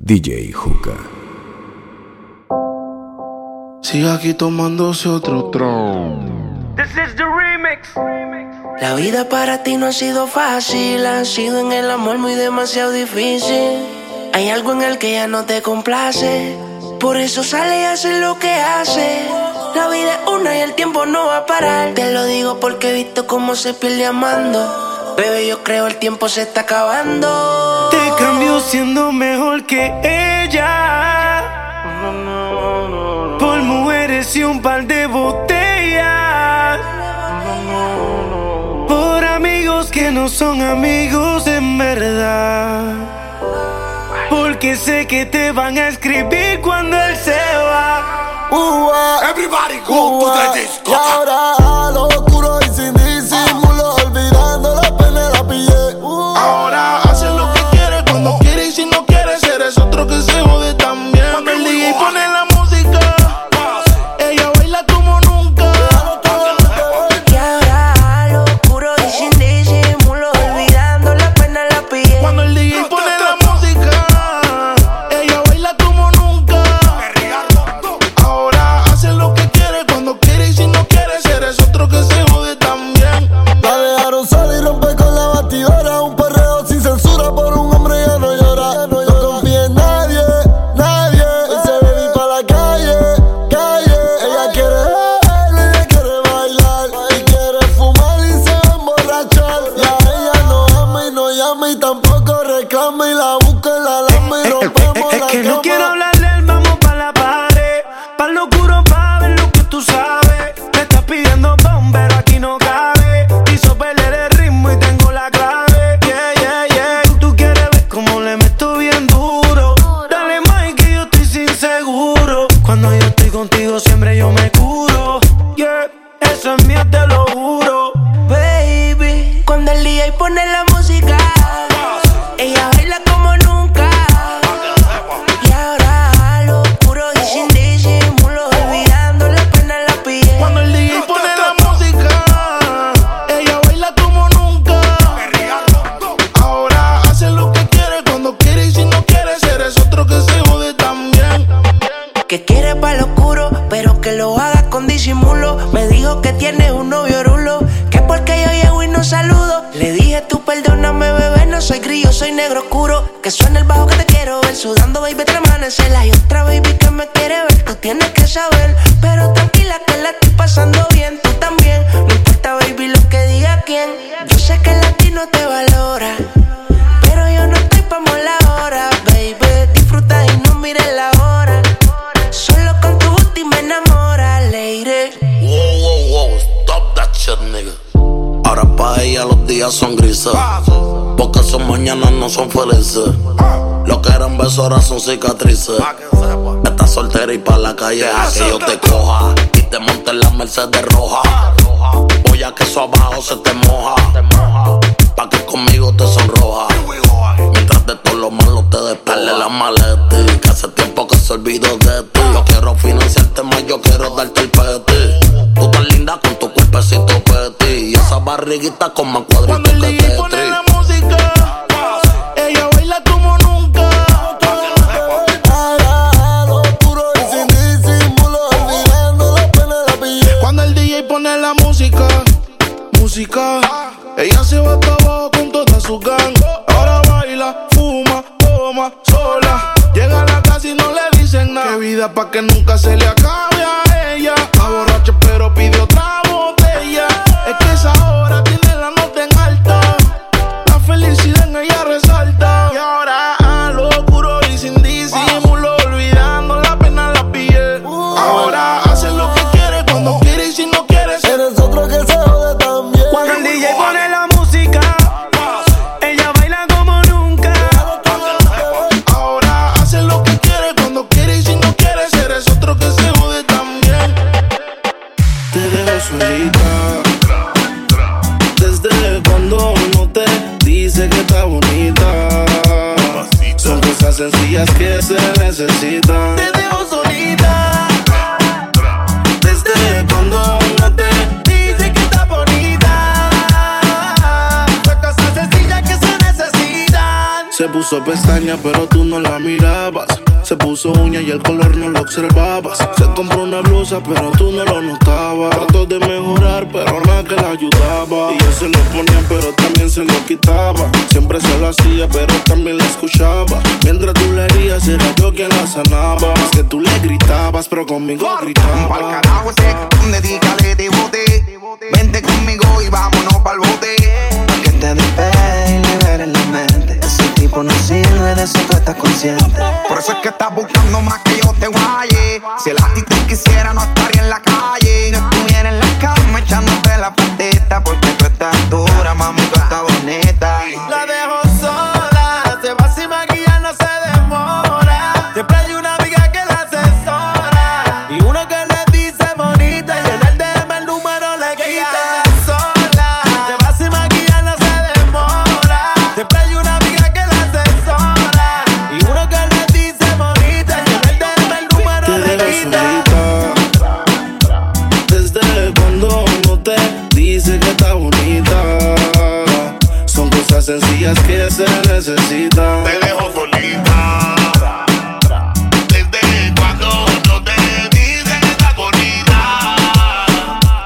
DJ Juca. Sigue aquí tomándose otro tron. This is the remix. La vida para ti no ha sido fácil, ha sido en el amor muy demasiado difícil. Hay algo en el que ya no te complace, por eso sale y hace lo que hace. La vida es una y el tiempo no va a parar. Te lo digo porque he visto cómo se pierde amando. Bebé, yo creo el tiempo se está acabando. Siendo mejor que ella. Por mujeres y un par de botellas. Por amigos que no son amigos en verdad. Porque sé que te van a escribir cuando él se va. Everybody go to the disco. Y ahora a lo Besos ahora son cicatrices. Estás soltera y pa' la calle a que yo te coja. Y te monte en la Mercedes roja. Voy a que eso abajo se te moja. Pa' que conmigo te sonroja. Mientras de todo lo malo te despele la maleta. Que hace tiempo que se olvidó de ti. Yo quiero financiarte más, yo quiero darte el peti. Tú tan linda con tu cuerpecito petit. Y esa barriguita con más cuadritos que Tetris. la música, ella se va hasta abajo con toda su gang. Ahora baila, fuma, toma, sola. Llega a la casa y no le dicen nada. Qué vida pa' que nunca se le acabe a ella. Está borracha pero pide otra sencillas que se necesitan. Te dejo solita. Desde cuando no te dice que está bonita. Son cosas sencillas que se necesitan. Se puso pestaña, pero tú no la mirabas. Se puso uña y el color no lo observabas. Se compró una blusa, pero tú no lo notabas. Trató de mejorar, pero nada que la ayudaba. Y él se lo ponía, pero también se lo quitaba. Siempre se lo hacía, pero también la escuchaba. Mientras tú le herías, era yo quien la sanaba. Es que tú le gritabas, pero conmigo gritaba. Pa'l carajo ese, dedícale de bote. Vente conmigo y vámonos pa'l bote. Te despegue y liberes la mente. Ese tipo no sirve, de eso tú estás consciente. Por eso es que estás buscando más que yo te guaye. Si el te quisiera, no estaría en la calle. No estuviera en la cama echándote la patita. Porque tú estás dura, mami, tú estás bonita. La sencillas que se necesitan. Te dejo solita. Desde cuando no te dicen que estás bonita.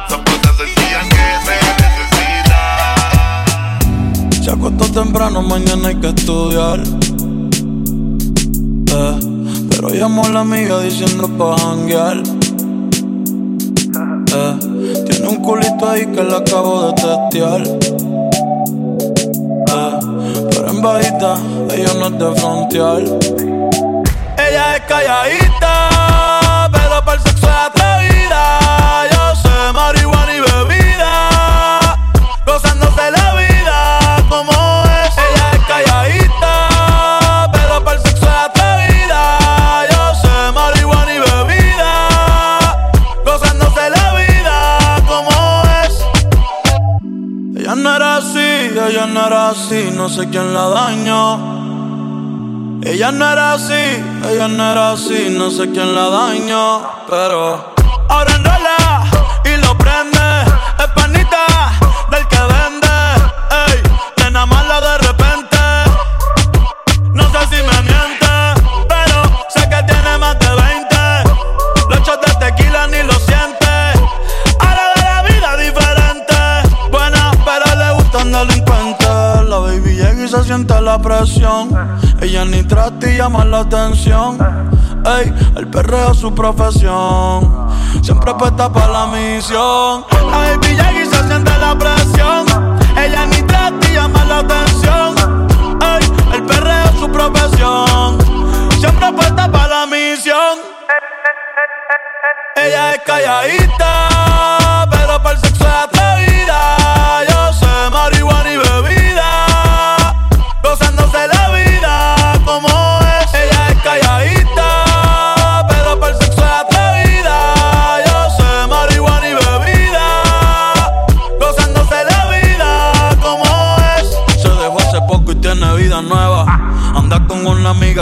Son cosas sencillas que se necesitan. Se acostó temprano, mañana hay que estudiar. Eh, pero llamó a la amiga diciendo pa' janguear. Eh, tiene un culito ahí que le acabo de testear. Bajita, no de frontear. Ella es calladita, no sé quién la dañó. Ella no era así, ella no era así, no sé quién la dañó, pero ahora enrola y lo prende, es siente la presión. Ella ni trata y llama la atención. Ey, el perreo es su profesión. Siempre apuesta para la misión. La baby y se siente la presión. Ella ni trata y llama la atención. Ey, el perreo es su profesión. Siempre apuesta para la misión. Ella es calladita,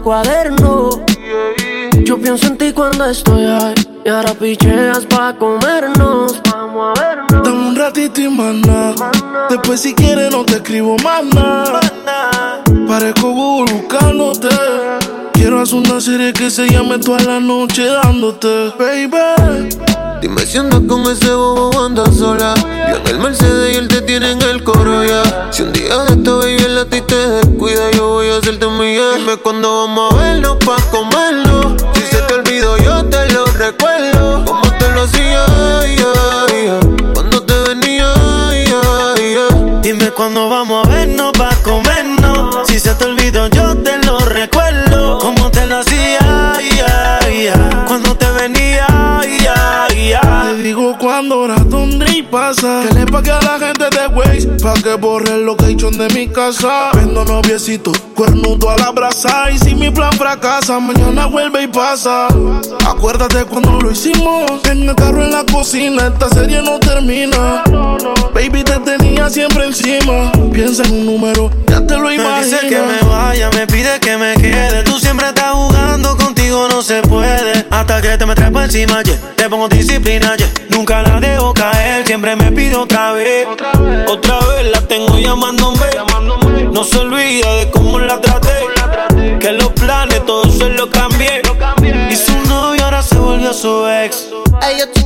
cuaderno. Yo pienso en ti cuando estoy high. Y ahora picheas pa' comernos. Vamos a vernos. Dame un ratito y más nada. Después si quieres no te escribo más nada. Parezco Google buscándote. Quiero hacer una serie que se llame toda la noche dándote, baby. Dime si andas con ese bobo andas sola. Yo en el Mercedes y él te tiene en el coro ya. Si un día de esta baby el a ti te descuida, yo voy a hacerte mía. Dime cuándo vamos a vernos pa' comerlo. Cuándo vamos a vernos pa' comernos. Si se te olvidó, yo pague a la gente de Waze pa' que borre el location de mi casa. Vendo noviecito, cuernudo a la brasa. Y si mi plan fracasa, mañana vuelve y pasa. Acuérdate cuando lo hicimos. En el carro en la cocina, esta serie no termina. Baby, te tenía siempre encima. Piensa en un número, ya te lo Me imaginas. dice que me vaya, me pide que me quede. Tú siempre estás jugando, contigo no se puede. Hasta que te me encima, yeah. te pongo disciplina, yeah. nunca la dejo caer. Siempre me pide otra vez, otra vez la tengo llamándome. No se olvida de cómo la traté. Que los planes todos se los cambié. Y su novio ahora se volvió su ex. Ay, yo.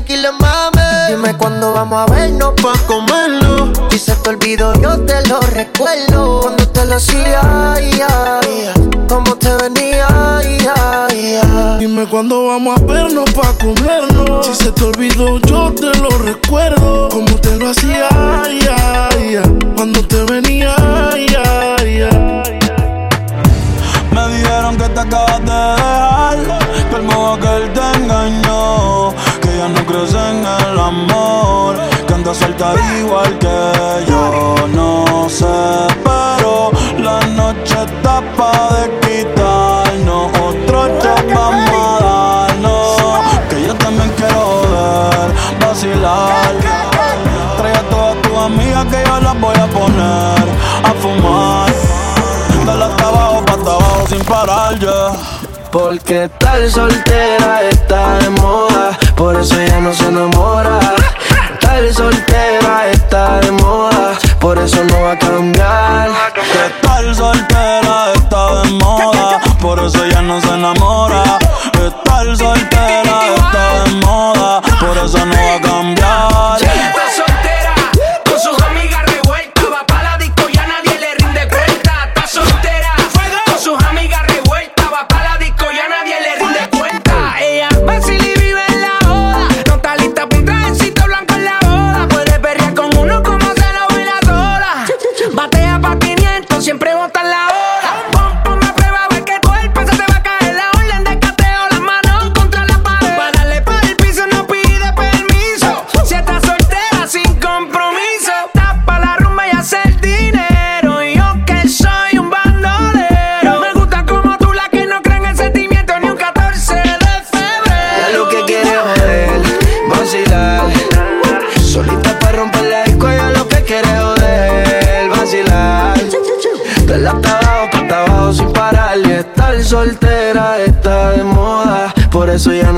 Dime cuándo vamos a vernos Pa' comerlo. Si se te olvidó, yo te lo recuerdo. Cuando te lo hacía, ay, ay. Como te venía, ay, ay. Dime cuándo vamos a vernos pa' comernos. Si se te olvidó, yo te lo recuerdo. Como te lo hacía, ay, ay, ay. Cuando te venía, ay, ay, ay. Me dijeron que te acabas de dejar, que el modo que él te engañó, no crees en el amor, que andas suelta igual que yo. No sé, pero la noche está pa' de quitarnos, otro shot vamos a darnos, que yo también quiero ver, vacilar. Trae a todas tus amigas que yo las voy a poner a fumar. Dale hasta abajo, pa' hasta abajo sin parar, ya. Porque tal soltera está de moda, por eso ella no se enamora. Tal soltera está de moda, por eso no va a cambiar. Tal soltera está de moda, por eso ella no se enamora. Estar soltera está de moda, por eso no va a cambiar.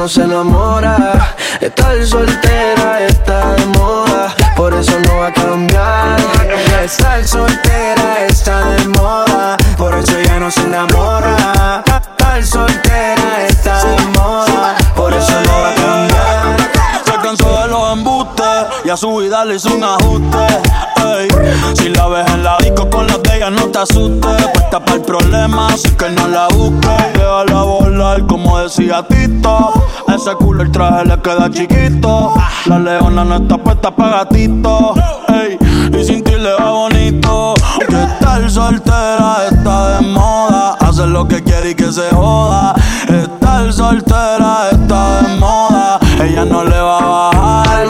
Se enamora. Estar soltera está de moda, por eso no va a cambiar. Estar soltera está de moda, por eso ya no se enamora. Estar soltera está de moda, por eso no va a cambiar. Se cansó de los embustes y a su vida le hizo un ajuste. Si la ves en la disco con las de ella, no te asustes. Puesta para el problema, así que no la busques. Déjala volar, como decía Tito. Ese culo el traje le queda chiquito. La leona no está puesta para gatito. ey. Y sin ti le va bonito. Que estar soltera está de moda. Hacer lo que quiere y que se joda. Estar soltera está de moda. Ella no le va a bajar.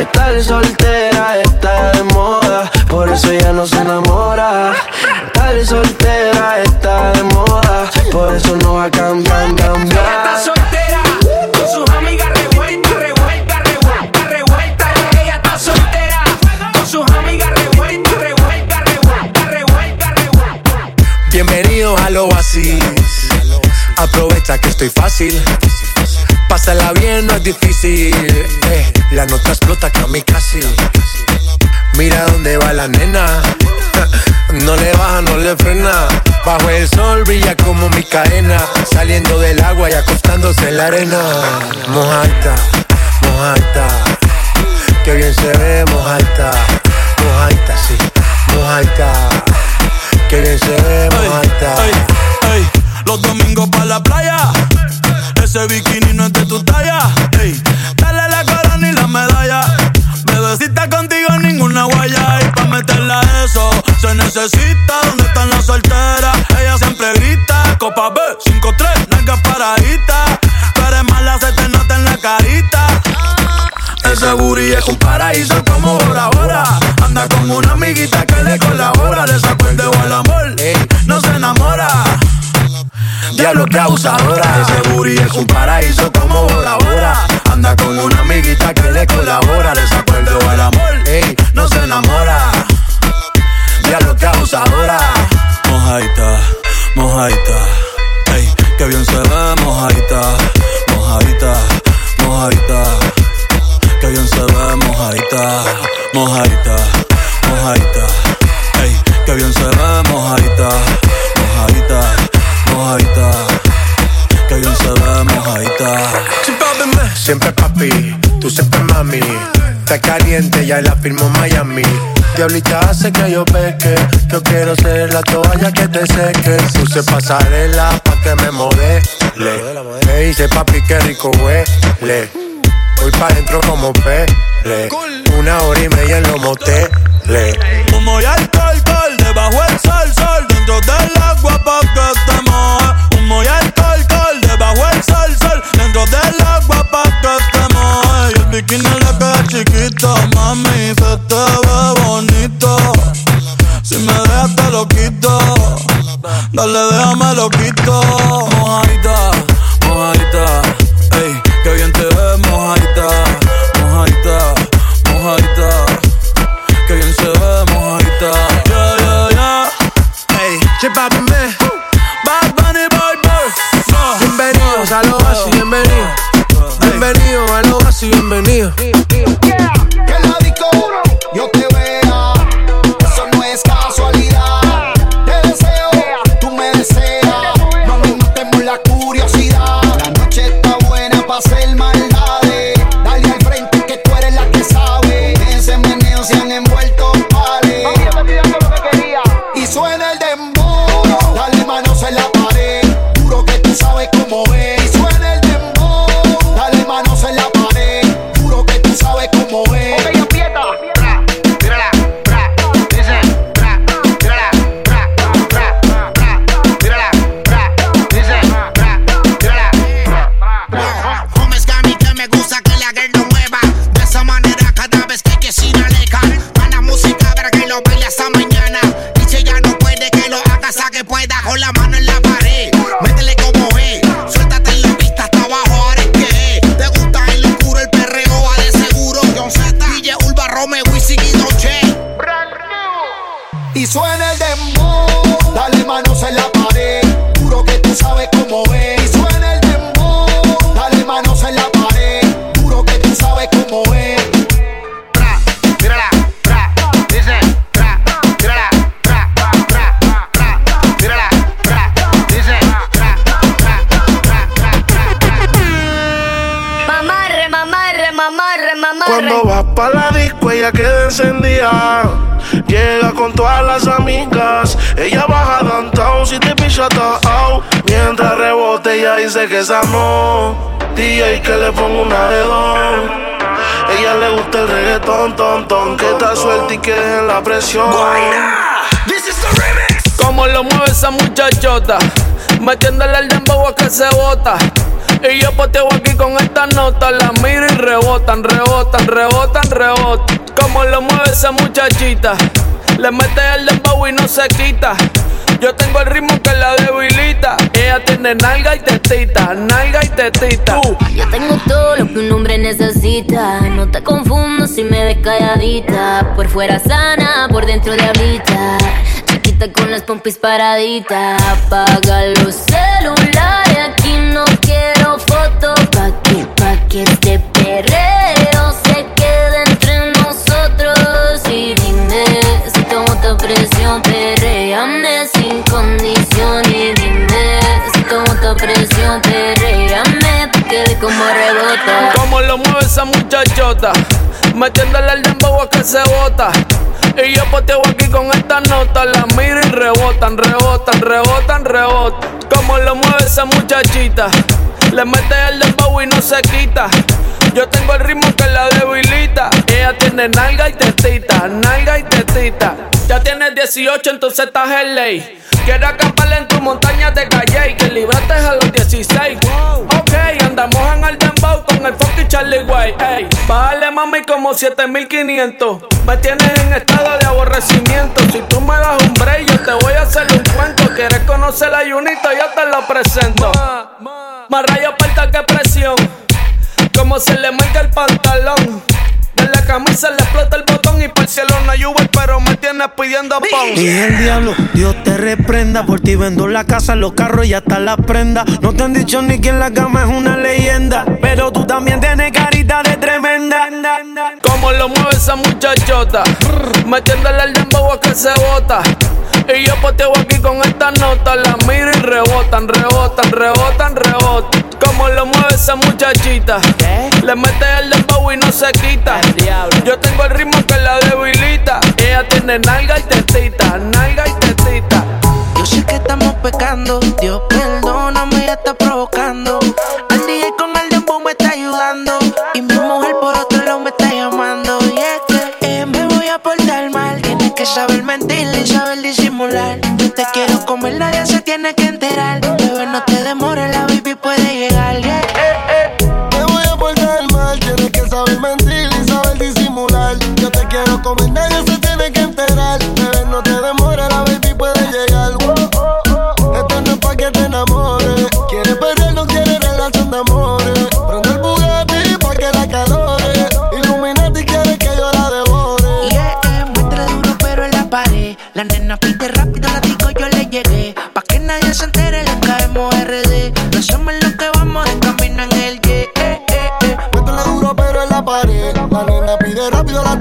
Estar soltera está de moda, por eso ya no se enamora. Estar soltera está de moda, por eso no va a cambiar, Ella cambiar. Que estoy fácil. Pásala bien, no es difícil. eh, la nota explota que a mí casi. Mira dónde va la nena. No le baja, no le frena. Bajo el sol brilla como mi cadena. Saliendo del agua y acostándose en la arena. Mojaita, mojaita. Que bien se ve, mojaita. Mojaita, sí. Mojaita. Que bien se ve, mojaita. Ey, ey, los domingos para la playa. Ese bikini no es de tu talla. Ey, dale la corona y la medalla. Bebecita contigo ninguna guaya. Y pa' meterla eso se necesita. ¿Dónde están las solteras? Ella siempre grita. Copa B, 5-3, nalgas paraditas. Tú eres mala, se te nota en la carita. Ese booty es un paraíso como Bora Bora. Anda con una amiguita que le colabora. Desacuerdo al amor, no se enamora. Diablo que abusadora. Ese booty es un paraíso como Bora Bora. Anda con una amiguita que le colabora. Desacuerdo al amor, no se enamora. Diablo que abusadora. Mojaita, mojaita. Ey, que bien se ve, mojaita. Mojaita, mojaita. Que bien se ve, mojaita. Mojaita, mojaita. Ey, que bien se ve. Mojaita, mojaita. Que bien se ve, mojaita. Siempre papi, tú siempre mami. Está caliente, ya la firmó Miami. Diablita hace que yo peque. Yo quiero ser la toalla que te seque. Puse pasarela pa' que me modele. Me dice papi que rico huele. Voy pa' dentro como pele. Una hora y media en los moteles. Humo y alcohol, alcohol, debajo el sol, sol, dentro del agua pa' que te moje. Humo y alcohol, alcohol, debajo el sol, sol, dentro del agua pa' que te. Y el bikini le queda chiquito, mami, se te ve bonito. Si me dejas te lo quito, dale déjame lo quito. Mojadita, Cuando vas pa' la disco, ella queda encendida. Llega con todas las amigas. Ella baja downtown si te picha out. Mientras rebote, ella dice que esa no. DJ que le ponga una de dos. Ella le gusta el reggaetón, ton, ton. Que está suelta y que dejen la presión. Como lo mueve esa muchachota, metiéndole al dembow a que se bota. Y yo poteo aquí con estas notas, las miro y rebotan, rebotan, rebotan, rebotan. Como lo mueve esa muchachita, le mete el dembow y no se quita. Yo tengo el ritmo que la debilita. Ella tiene nalga y tetita, nalga y tetita. Yo tengo todo lo que un hombre necesita. No te confundo si me ves calladita. Por fuera sana, por dentro diablita. Chiquita con las pompis paraditas. Apaga los celulares, aquí que este perreo se quede entre nosotros. Y dime si te gusta presión, perreame sin condición. Y dime si te gusta presión, perreame porque ve como rebota. Como lo mueve esa muchachota, metiéndole el dembow a que se bota. Y yo poteo aquí con esta nota, la miro y rebotan, rebotan, rebotan, rebotan. Como lo mueve esa muchachita le mete el dembow y no se quita. Yo tengo el ritmo que la debilita. Ella tiene nalga y tetita, nalga y tetita. Ya tienes 18, entonces estás en ley. Quiero acampar en tu montaña de calle y que libraste a los 16. Ok, andamos en el dembow con el fucking Charlie Way. Ey, bájale mami como 7500. Me tienes en estado de aborrecimiento. Si tú me das un break, yo te voy a hacer un cuento. ¿Quieres conocer a Junito? Yo te lo presento. Más rayo falta que presión. Como se le marca el pantalón. De la camisa le explota el botón y por el cielo no hay Uber, pero me tienes pidiendo pon. Y el diablo, Dios te reprenda. Por ti vendo la casa, los carros y hasta la prenda. No te han dicho ni que en la cama es una leyenda. Pero tú también tienes carita de tremenda. Como lo mueve esa muchachota, metiéndole el dembow a que se bota. Y yo poteo aquí con esta nota, la miro y rebotan, rebotan, rebotan, rebotan. Como lo mueve esa muchachita, le mete el dembow y no se quita. Yo tengo el ritmo que la debilita. Ella tiene nalga y tetita, nalga y tetita. Yo sé que estamos pecando, Dios perdóname, ya está provocando. Que saber mentir y saber disimular. Yo te quiero comer, nadie se tiene que enterar. Rápido, la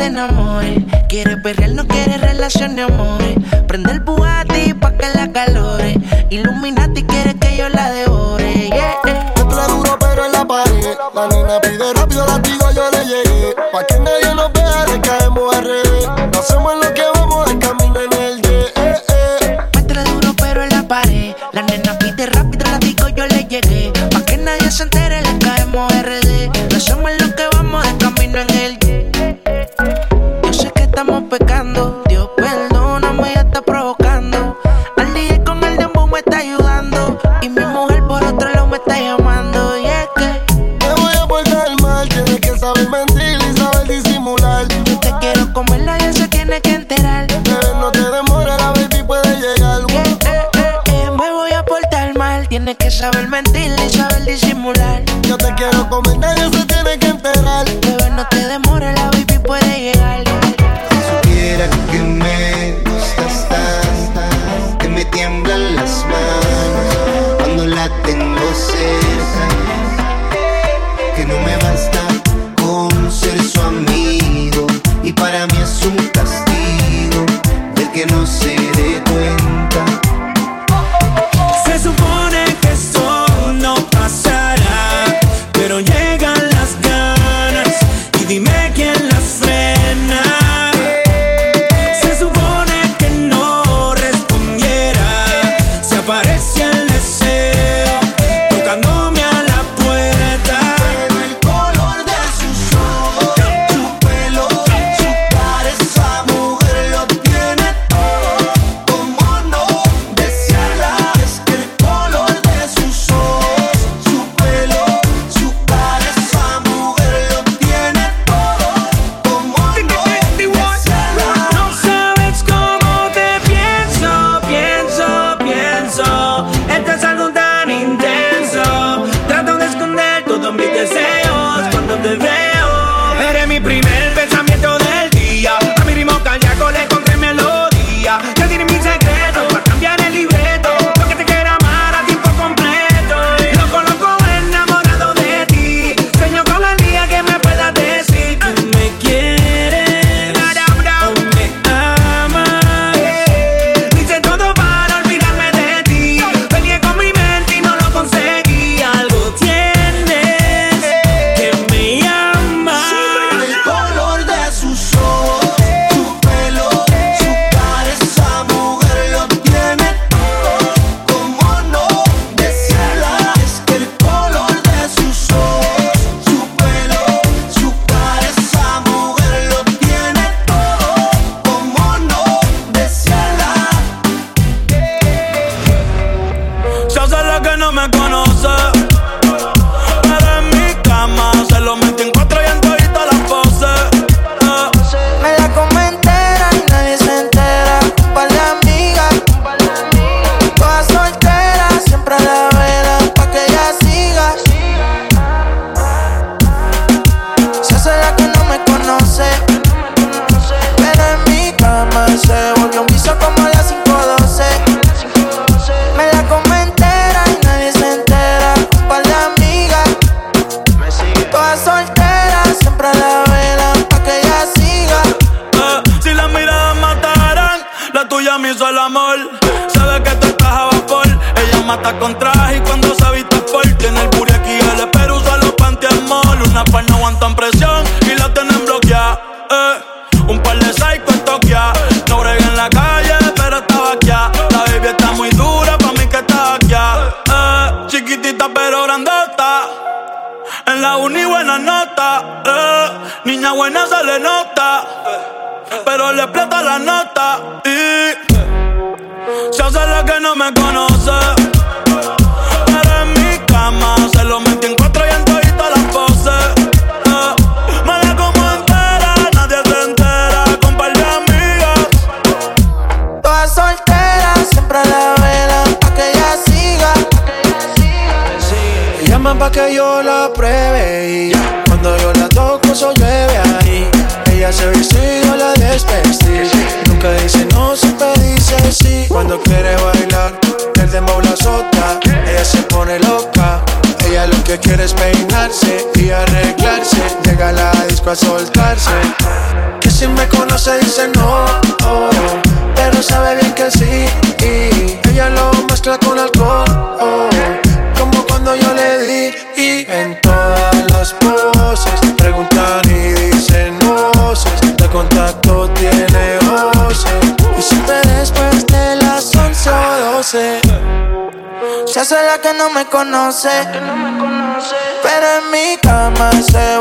te enamores. Quieres perrear, no quieres relación amores. Prende el Bugatti pa' que la calore. Illuminati quiere que yo la devore. Yeah. Métele duro pero en la pared. La nena pide rápido, la digo yo le llegué. Pa' que nadie nos conoce, pero en mi cama se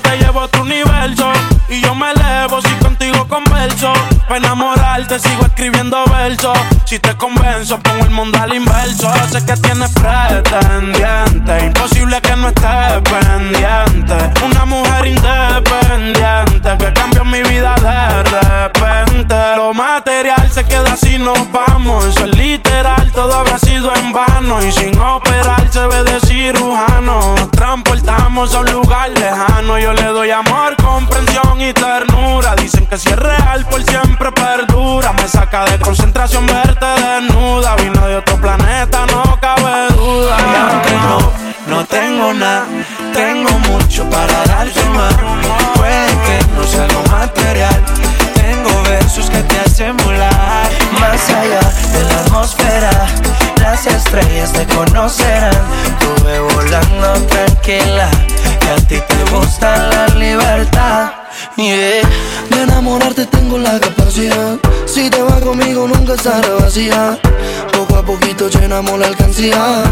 te llevo a tu universo. Y yo me elevo si contigo converso. Para enamorarte sigo escribiendo versos. Si te convenzo, pongo el mundo vamos a un lugar lejano. Yo le doy amor, comprensión y ternura. Dicen que si es real, por siempre perdura. Me saca de concentración verte desnuda. Vino de otro planeta, no cabe duda. Y aunque no, no tengo nada calles te conocerán. Tuve volando tranquila, que a ti te gusta la libertad. Yeah. De enamorarte tengo la capacidad. Si te vas conmigo nunca estará vacía. Poco a poquito llenamos la alcancía.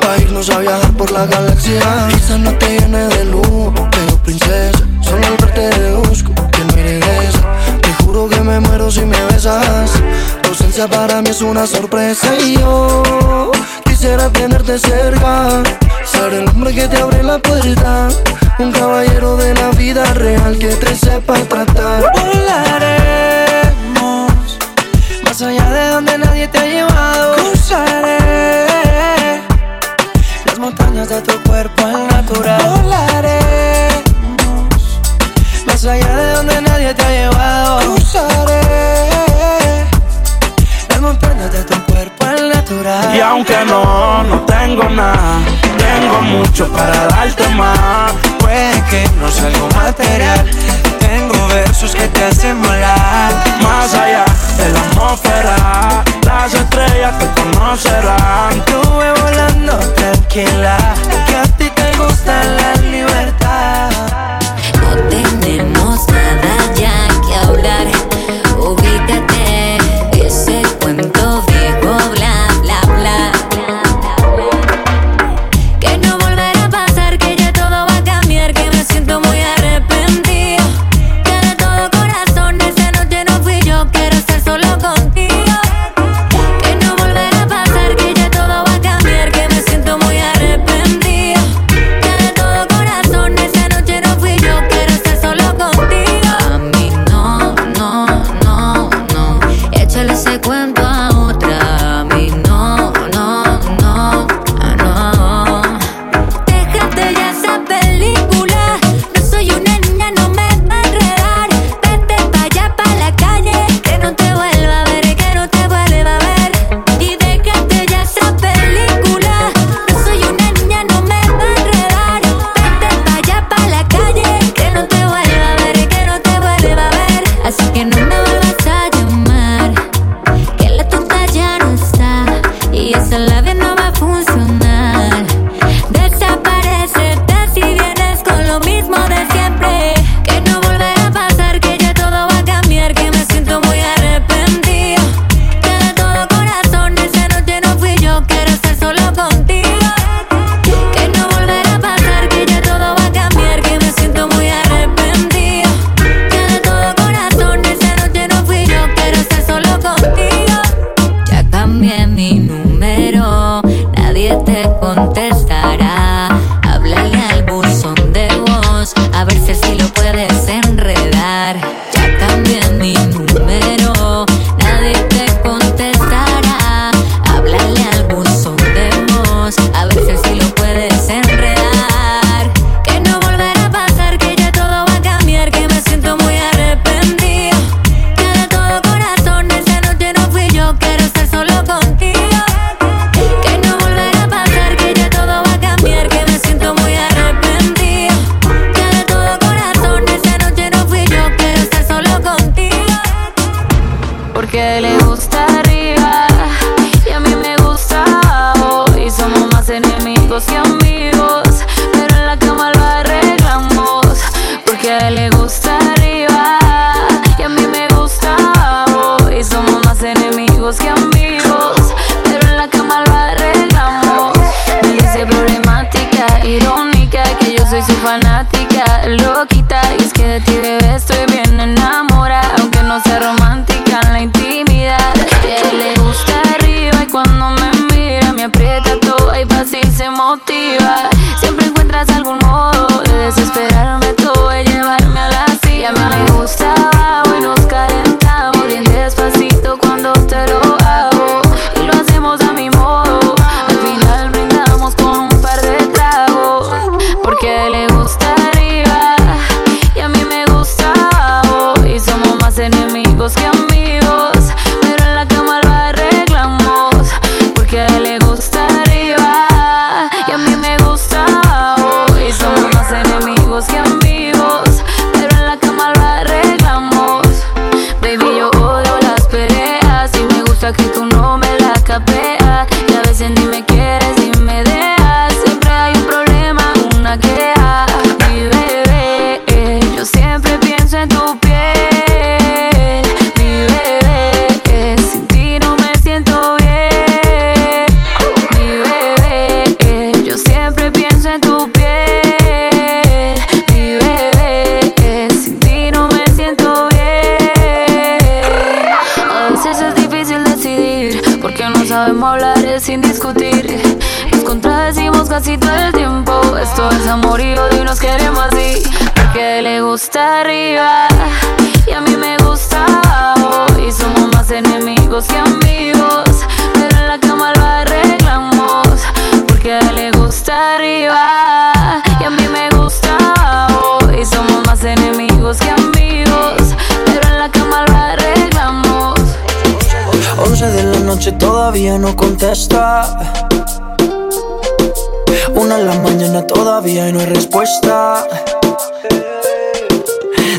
Para irnos a viajar por la galaxia. Quizás no te llene de lujo, pero princesa. Solo al verte deduzco que no regresa. Te juro que me muero si me besas. Tu ausencia para mí es una sorpresa. Y yo quisiera tenerte cerca. Ser el hombre que te abre la puerta. Un caballero de la vida real que te sepa tratar. Volaremos más allá de donde nadie te ha llevado. Cruzaré las montañas de tu cuerpo al natural. Volaremos más allá de donde nadie te ha llevado. Cruzaré de tu cuerpo natural. Y aunque no, no tengo nada, tengo mucho para darte más. Puede que no sea algo material. Tengo versos que te hacen volar. Más allá de la atmósfera, las estrellas te conocerán. Tuve volando tranquila, que a ti te gusta la libertad.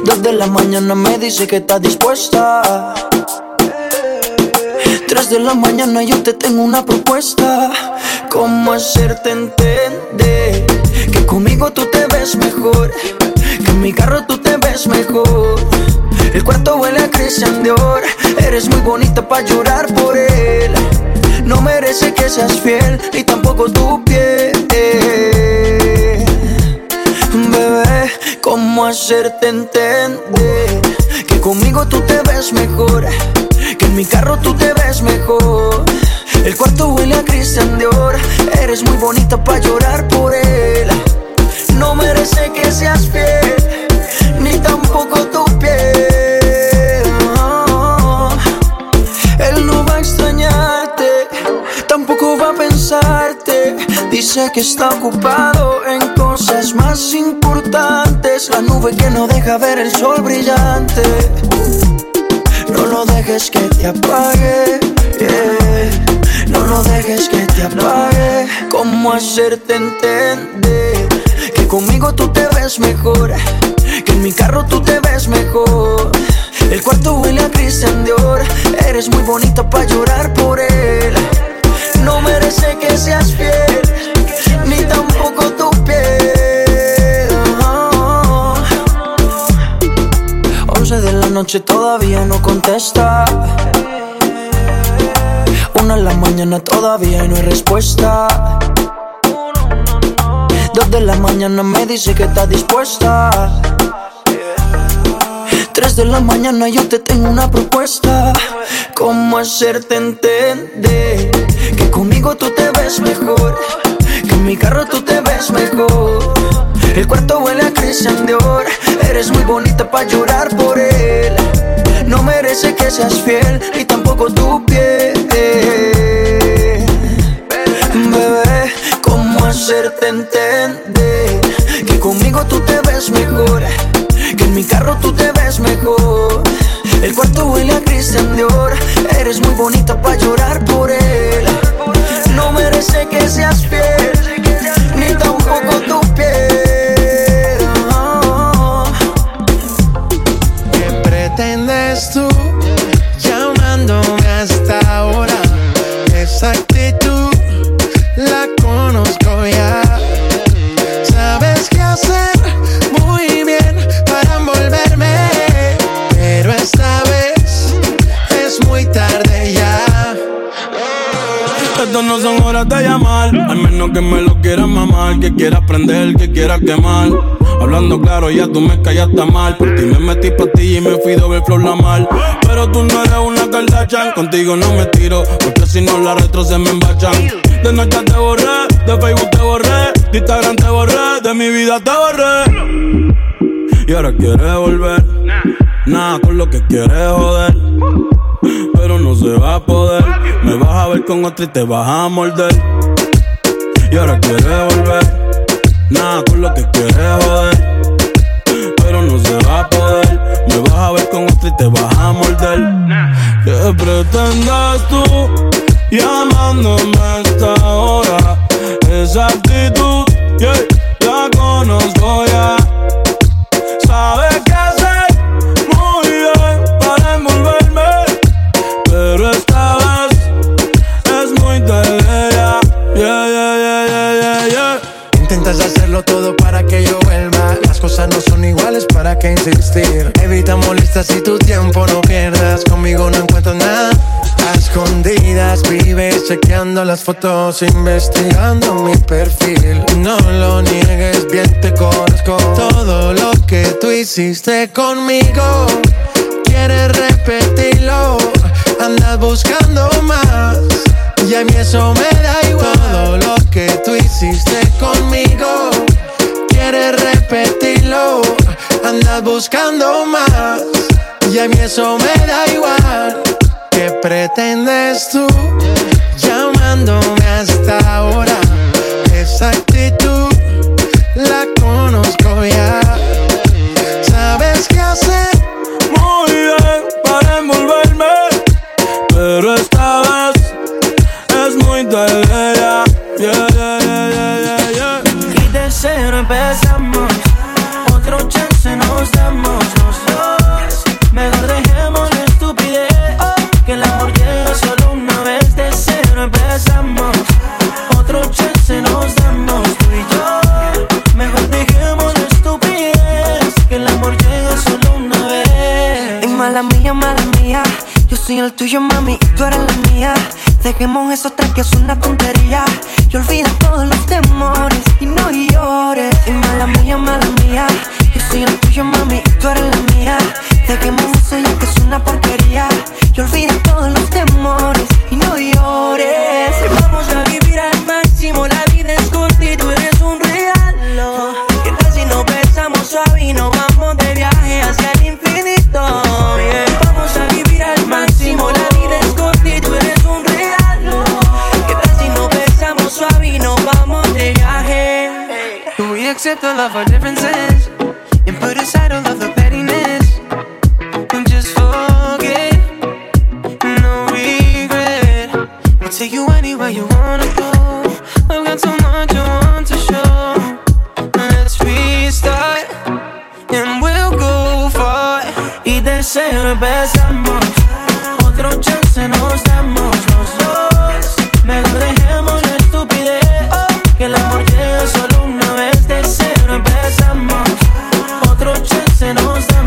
Dos de la mañana me dice que está dispuesta. Tres de la mañana yo te tengo una propuesta. ¿Cómo hacerte entender que conmigo tú te ves mejor? Que en mi carro tú te ves mejor. El cuarto huele a Christian Dior. Eres muy bonita para llorar por él. No merece que seas fiel, ni tampoco tu piel. ¿Cómo hacerte entender? Que conmigo tú te ves mejor. Que en mi carro tú te ves mejor. El cuarto huele a Christian Dior. Eres muy bonita para llorar por él. No merece que seas fiel, ni tampoco tu piel. Él no va a extrañarte, tampoco va a pensarte. Dice que está ocupado en cosas más importantes. La nube que no deja ver el sol brillante. No lo dejes que te apague. No lo dejes que te apague. ¿Cómo hacerte entender? Que conmigo tú te ves mejor. Que en mi carro tú te ves mejor. El cuarto huele a Christian Dior. Eres muy bonita para llorar por él. No merece que seas fiel, ni tampoco tu piel. 11 de la noche todavía no contesta. Una de la mañana todavía no hay respuesta. Dos de la mañana me dice que está dispuesta. Tres de la mañana yo te tengo una propuesta. ¿Cómo hacerte entender? Que conmigo tú te ves mejor. Que en mi carro tú te ves mejor. El cuarto huele a Christian Dior. Eres muy bonita para llorar por él. No merece que seas fiel, ni tampoco tu piel. Bebé, ¿cómo hacerte entender? Que conmigo tú te ves mejor. Que en mi carro tú te ves mejor. El cuarto huele a Christian Dior. Eres muy bonita para llorar por él. No merece que seas fiel, ni tampoco tu Estas no son horas de llamar, al menos que me lo quieras mamar, que quieras prender, que quieras quemar. Hablando claro, ya tú me callaste mal. Por ti me metí pa' ti y me fui doble flor la mal. Pero tú no eres una Kardashian, contigo no me tiro, porque si no la retro se me embachan. De noche te borré, de Facebook te borré, de Instagram te borré, de mi vida te borré. Y ahora quieres volver, nada con lo que quieres joder. Pero no se va a poder. Me vas a ver con otra y te vas a morder. Y ahora quieres volver. Nada con lo que quieres joder. Pero no se va a poder. Me vas a ver con otra y te vas a morder. ¿Qué pretendes tú llamándome a esta hora? Esa actitud, yeah, la conozco ya. Tiempo no pierdas. Conmigo no encuentro nada. A escondidas vives chequeando las fotos, investigando mi perfil. No lo niegues, bien te conozco. Todo lo que tú hiciste conmigo, quieres repetirlo. Andas buscando más. Y a mí eso me da igual. Todo lo que tú hiciste conmigo, quieres repetirlo. Andas buscando más. Y a mí eso me da igual. ¿Qué pretendes tú llamándome hasta ahora? Esa actitud la conozco ya. ¿Sabes qué hacer? Muy bien para envolverme, pero esta vez es muy tarde soy el tuyo, mami, y tú eres la mía. Dejemos esos tres que es una tontería. Y olvida todos los temores y no llores. Y mala mía, mala mía. Yo soy el tuyo, mami, y tú eres la mía. Dejemos eso ya que es una porquería. Y olvida todos los temores y no llores. accept the love for differences. Otro chance nos damos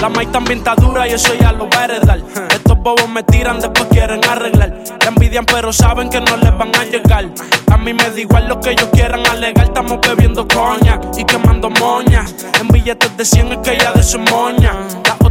La maíz también está dura y eso ya lo va a heredar. Estos bobos me tiran, después quieren arreglar. La envidian, pero saben que no les van a llegar. A mí me da igual lo que ellos quieran alegar. Estamos bebiendo coña y quemando moña. En billetes de 100 es que ella de su moña.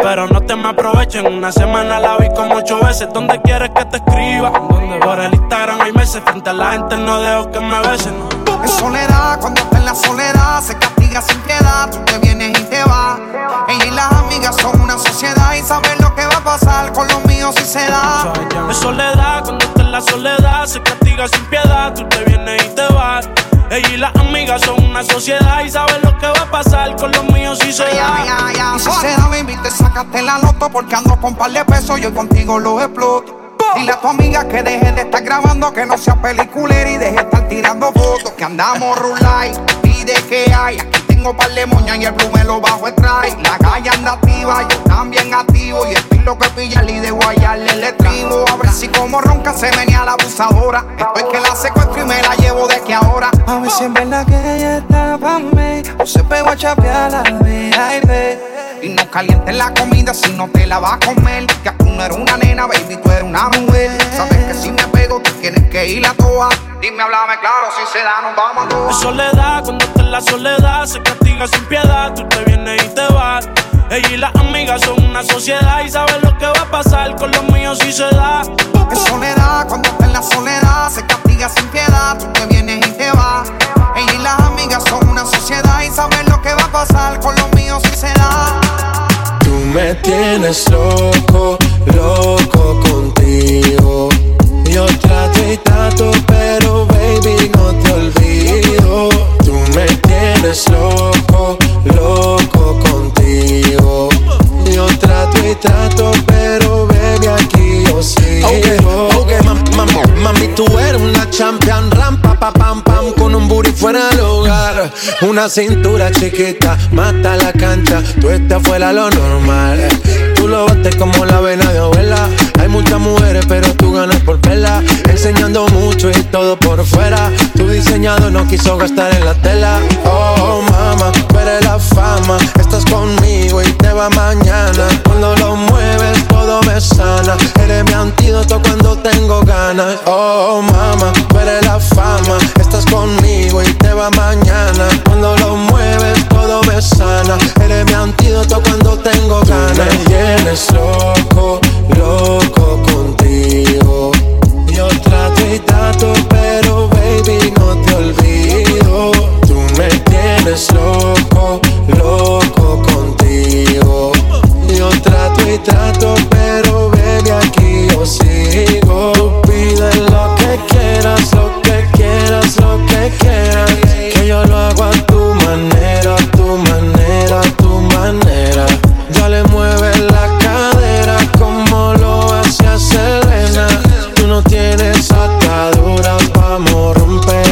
Pero no te me aprovechen. Una semana la vi como ocho veces. ¿Dónde quieres que te escriba? Por el Instagram hay meses. Frente a la gente no dejo que me besen. Es soledad, cuando está en la soledad se castiga sin piedad. Tú te vienes y te vas. Ella y las amigas son una sociedad y saben lo que va a pasar con los míos si se da. Es soledad, cuando está en la soledad se castiga sin piedad. Tú te vienes y te vas. Ella y las amigas son una sociedad y saben lo que va a pasar con los míos si se da. Y si se da, baby, te sacaste la loto porque ando con par de pesos y hoy contigo los exploto. Dile a tu amiga que deje de estar grabando, que no sea peliculera y deje de estar tirando fotos. Que andamos rulay, pide que hay. Tengo par de moñas y el blue me lo bajo extrae. La calle anda activa, yo también activo. Y el lo que pilla y de guayarle el estribo. A ver si como ronca se venía la abusadora. Estoy que la secuestro y me la llevo de que ahora. A ver si en verdad que ella está pa' mí O se pegó a chapear la VIP Y no calientes la comida si no te la vas a comer. Que tú no eres una nena, baby, tú eres una mujer. Sabes que si me pego, tú tienes que ir a toa. Dime, háblame claro, si se da, nos vamos a toa. soledad, cuando está en la soledad se castiga sin piedad. Tú te vienes y te vas. Ella y las amigas son una sociedad y saben lo que va a pasar con los míos si se da. Es soledad, cuando está en la soledad se castiga sin piedad. Tú te vienes y te vas. Ella y las amigas son una sociedad y saben lo que va a pasar con los míos si se da. Tú me tienes loco, loco contigo. Yo trato y trato, pero baby no te olvido. Tú me tienes loco, loco contigo. Yo trato y trato, pero baby aquí yo sigo. Ok, ok, mam- mam- mami, tú eres una champion, rampa, pa, pam, pam, con un booty fuera del hogar. Una cintura chiquita, mata la cancha, tú estás fuera lo normal. Tú lo bates como la vena de abuela. Muchas mujeres, pero tú ganas por vela. Enseñando mucho y todo por fuera. Tu diseñado no quiso gastar en la tela. Oh, mama, eres la fama. Estás conmigo y te va mañana. Cuando lo mueves, todo me sana. Eres mi antídoto cuando tengo ganas. Oh, mama, eres la fama. Estás conmigo y te va mañana. Cuando lo mueves, sana. Eres mi antídoto cuando tengo ganas. Tú me tienes loco, loco contigo. Yo trato y trato, pero baby no te olvido. Tú me tienes loco, loco contigo. Yo trato y trato, pero baby aquí yo sigo. Tú pides lo que quieras, lo que quieras, lo que quieras. Que yo lo tu manera, a tu manera, a tu manera. Ya le mueves la cadera como lo hacía Selena. Tú no tienes ataduras, vamos, rompe la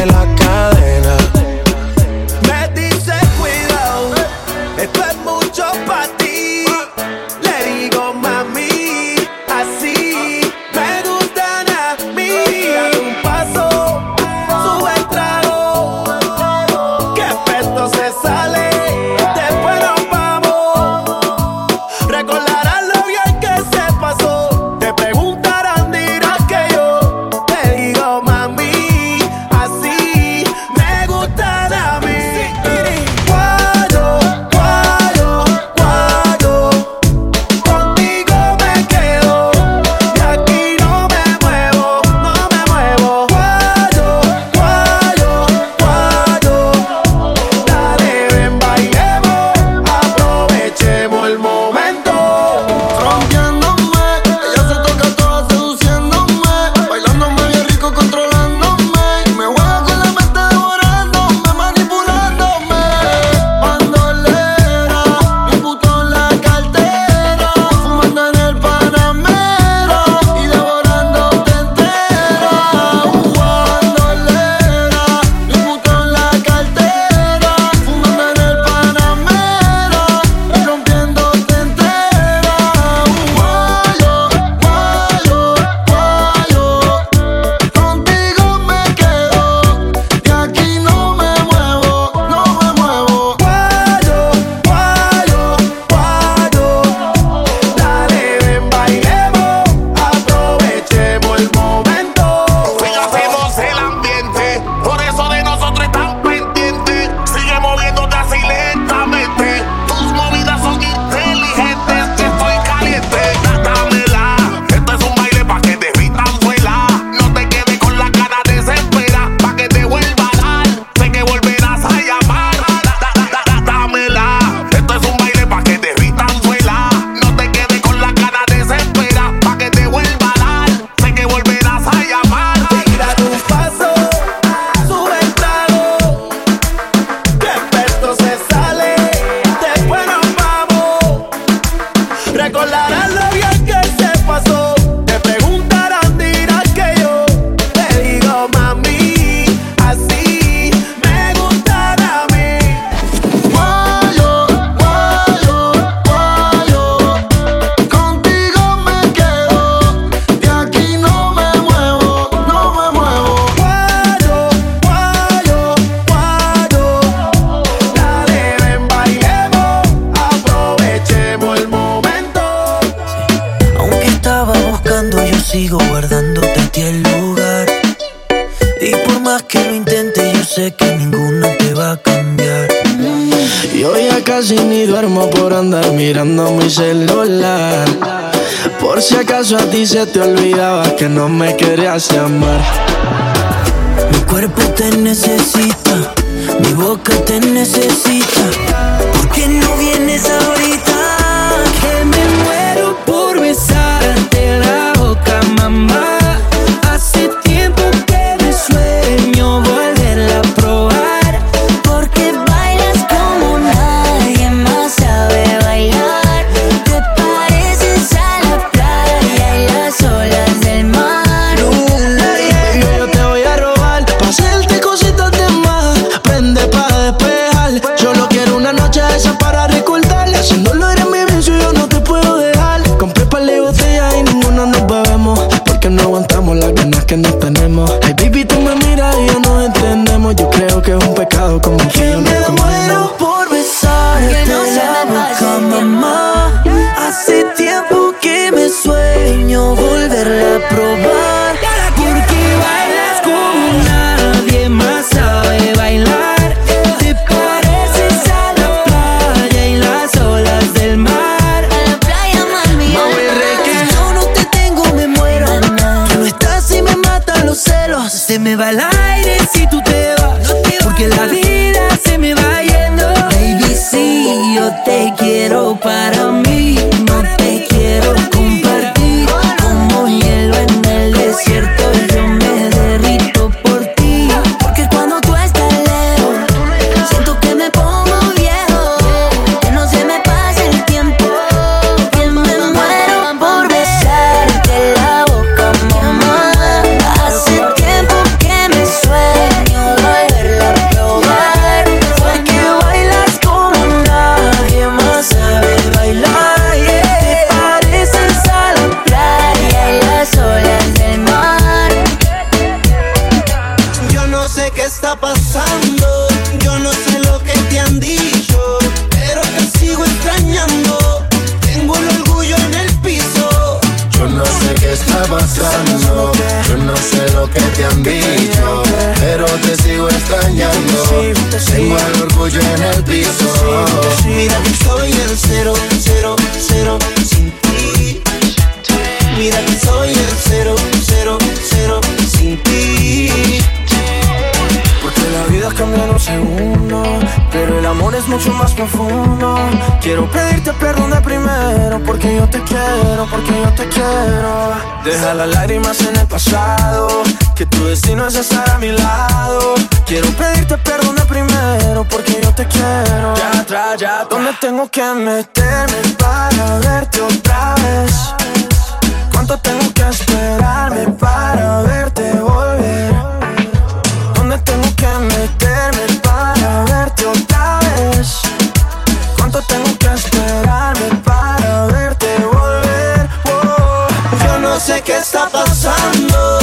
Deja las lágrimas en el pasado, que tu destino es estar a mi lado. Quiero pedirte perdón primero porque yo te quiero. Ya atrás, ya ¿Dónde tengo que meterme para verte otra vez? ¿Cuánto tengo que esperarme para verte volver? down low.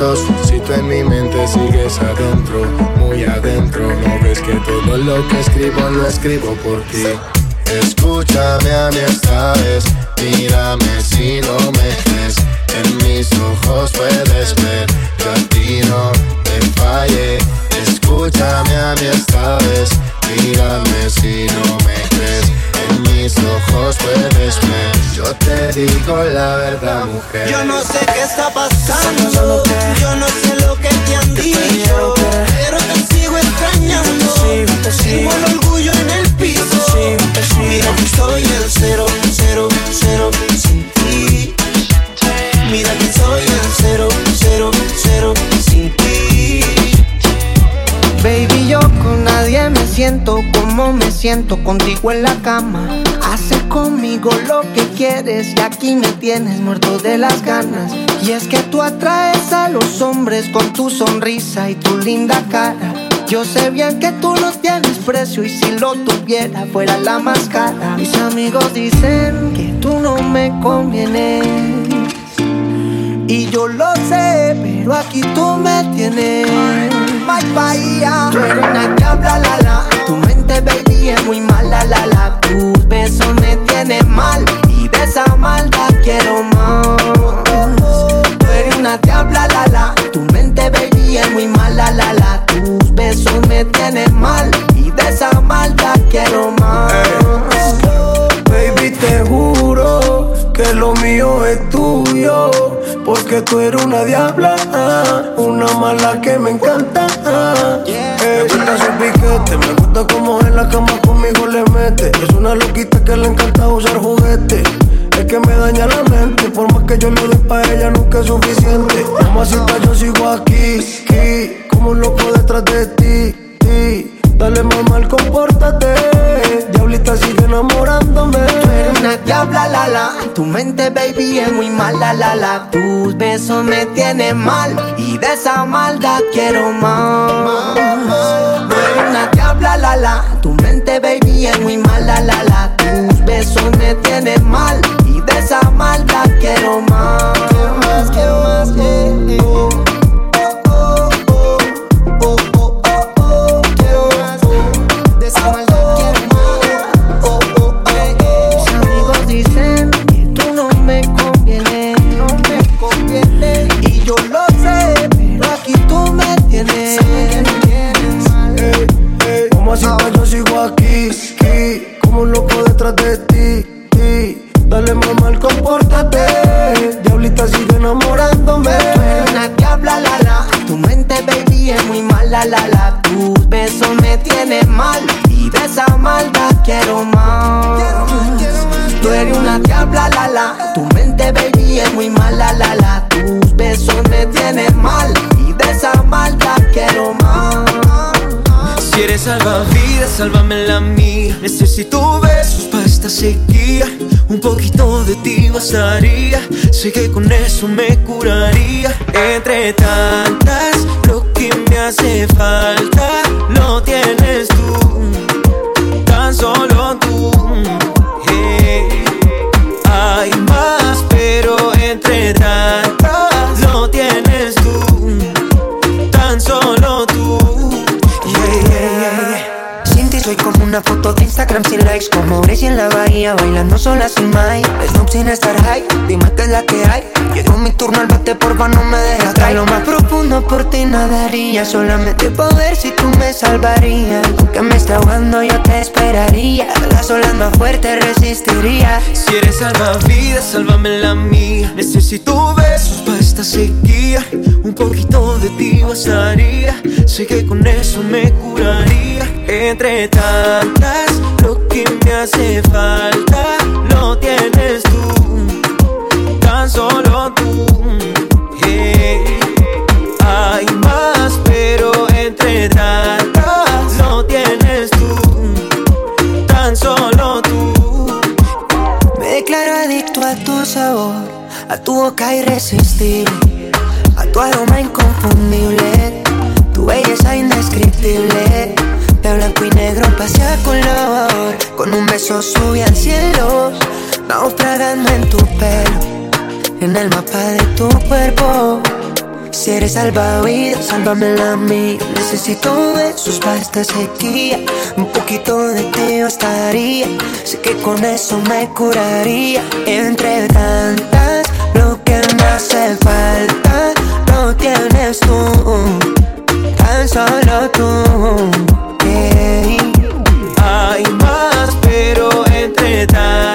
momentos. Si tú en mi mente sigues adentro, muy adentro, no ves que todo lo que escribo lo escribo por ti. Escúchame a mí esta vez, mírame si no me crees. En mis ojos puedes ver, yo a ti no te fallé. Escúchame a mí esta Yo te digo la verdad, mujer. Yo no sé qué está pasando. Yo no sé lo que te han dicho. Pero te sigo extrañando. Tengo el orgullo en el piso. Mira soy el cero. cómo me siento contigo en la cama. Haces conmigo lo que quieres y aquí me tienes muerto de las ganas. Y es que tú atraes a los hombres con tu sonrisa y tu linda cara. Yo sé bien que tú no tienes precio y si lo tuviera fuera la más cara. Mis amigos dicen que tú no me convienes. Y yo lo sé, pero aquí tú me tienes. Bye, bye. Tú eres una diabla, la, la baby, es muy mala, la la. Tu beso me tiene mal. Y de esa maldad quiero más. Tú eres una diabla, la la. Tu mente, baby, es muy mala, la la. Tus besos me tienen mal. Y de esa maldad quiero más. Baby, te juro que lo mío es tuyo. Porque tú eres una diabla, una mala que me encanta. ah. La cama conmigo le mete. Es una loquita que le encanta usar juguetes. Es que me daña la mente, por más que yo le doy pa' ella nunca es suficiente. Mamacita, yo sigo aquí, aquí, como un loco detrás de ti, ti. Dale mamá, compórtate. Diablita sigue enamorándome. Tú eres una diabla, la la. Tu mente, baby, es muy mala, la la. Tus besos me tienen mal. Y de esa maldad quiero más. Tú eres una diabla, la la. Tu mente, baby, es muy mala, la la. Tus besos me tienen mal. Y de esa maldad quiero más. Quiero más, quiero más, eh, eh. Bastaría. Sé que con eso me curaría. Entre tantas, nadaría Solamente por ver si tú me salvarías Aunque me esté ahogando yo te esperaría Las olas más fuertes resistiría Si eres salvavidas, sálvame la mía. Necesito besos para esta sequía. Un poquito de ti bastaría. Sé que con eso me curaría. Entre tantas, lo que me hace falta lo tienes tú. Tan solo a tu boca irresistible, a tu aroma inconfundible, tu belleza indescriptible. De blanco y negro pasea color, con un beso sube al cielo, naufragando en tu pelo, en el mapa de tu cuerpo. Si eres salvavidas, sálvame la mía. Necesito besos para esta sequía. Un poquito de ti bastaría. Sé que con eso me curaría. Entre tantas, hace falta lo tienes tú. Tan solo tú. Hey. Hay más, pero entre tantas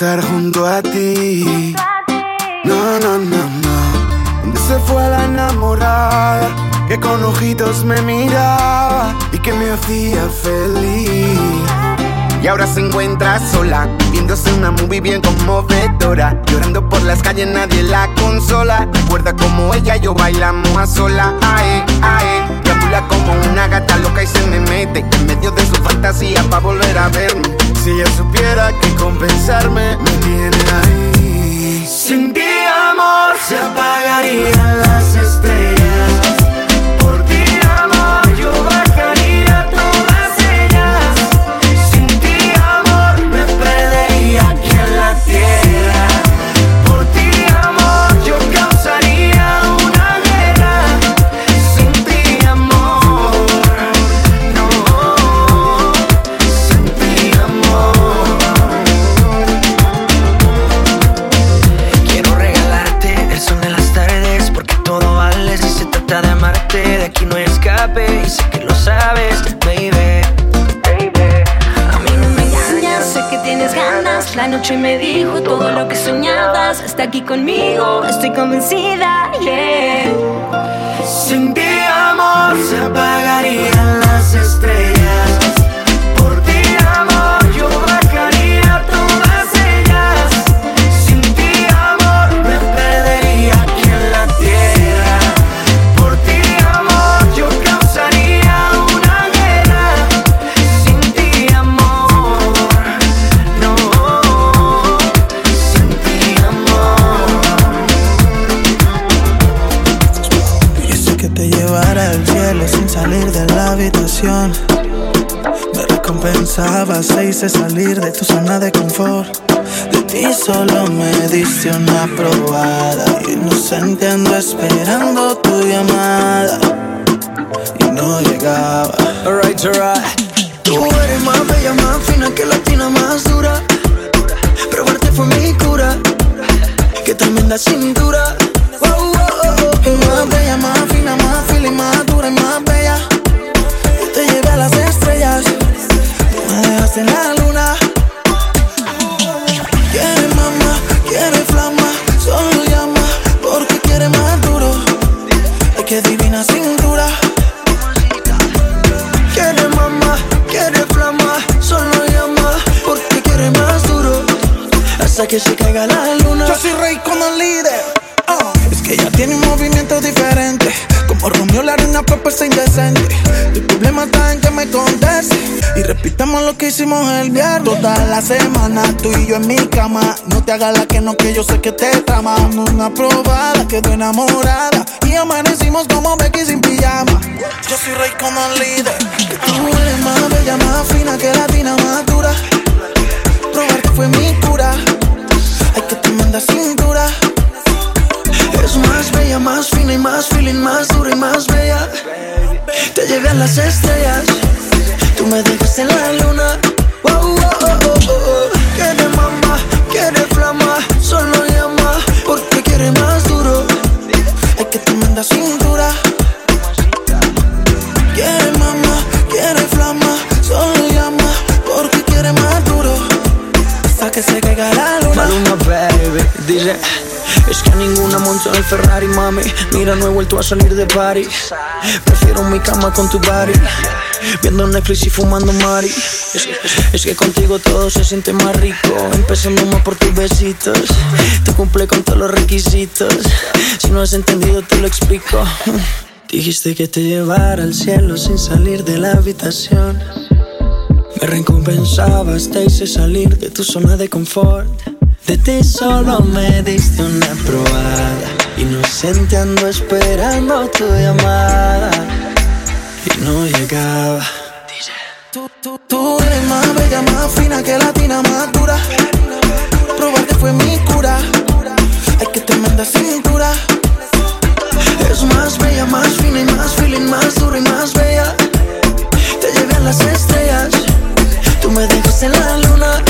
estar junto a ti. No, no, no, no. ¿Dónde se fue la enamorada que con ojitos me miraba y que me hacía feliz. Y ahora se encuentra sola, viéndose una movie bien conmovedora. Llorando por las calles, nadie la consola. Recuerda como ella y yo bailamos a sola. Ae, ae. Como una gata loca y se me mete en medio de su fantasía para volver a verme. Si ella supiera que compensarme me tiene ahí. Sin ti, amor, se apagarían las estrellas. Noche me dijo todo lo que soñabas. Está aquí conmigo, estoy convencida, yeah. Sin ti, amor, se apagarían las estrellas. Salir de la habitación. Me recompensaba, se hice salir de tu zona de confort. De ti solo me diste una probada. Inocente ando esperando tu llamada. Y no llegaba. Alright, alright. Tú eres más bella, más fina que latina, más dura. Probarte fue mi cura. Qué tremenda cintura. Hicimos el viernes. Toda la semana, tú y yo en mi cama. No te hagas la que no, que yo sé que te trama. Una probada, quedó enamorada. Y amanecimos como Becky sin pijama. Yo soy rey con el líder. Tú eres más bella, más fina que latina, más dura. Probarte fue mi cura. Ay, que tremenda cintura. Es más bella, más fina y más feeling, más dura y más bella. Te llevé a las estrellas, tú me dejaste en la luna. Oh, oh, oh, oh. Quiere mamá, quiere flama, solo llama porque quiere más duro. Ay, que tremenda cintura. Quiere mamá, quiere flama, solo llama porque quiere más duro. Hasta que se caiga la luna. Maluma, baby, dice Es que a ninguna monto en el Ferrari, mami. Mira, no he vuelto a salir de party Prefiero mi cama con tu body Viendo Netflix y fumando mari. Es, es que contigo todo se siente más rico. Empecemos más por tus besitos. Te cumple con todos los requisitos. Si no has entendido te lo explico. Dijiste que te llevara al cielo sin salir de la habitación. Me recompensabas, te hice salir de tu zona de confort. De ti solo me diste una probada. Inocente ando esperando tu llamada. Y no llegaba. Tú, tú, tú eres más bella, más fina que latina, más dura. Probarte fue mi cura. Ay, que tremenda cintura. Es más bella, más fina y más feeling, más dura y más bella. Te llevé a las estrellas. Tú me dejaste en la luna.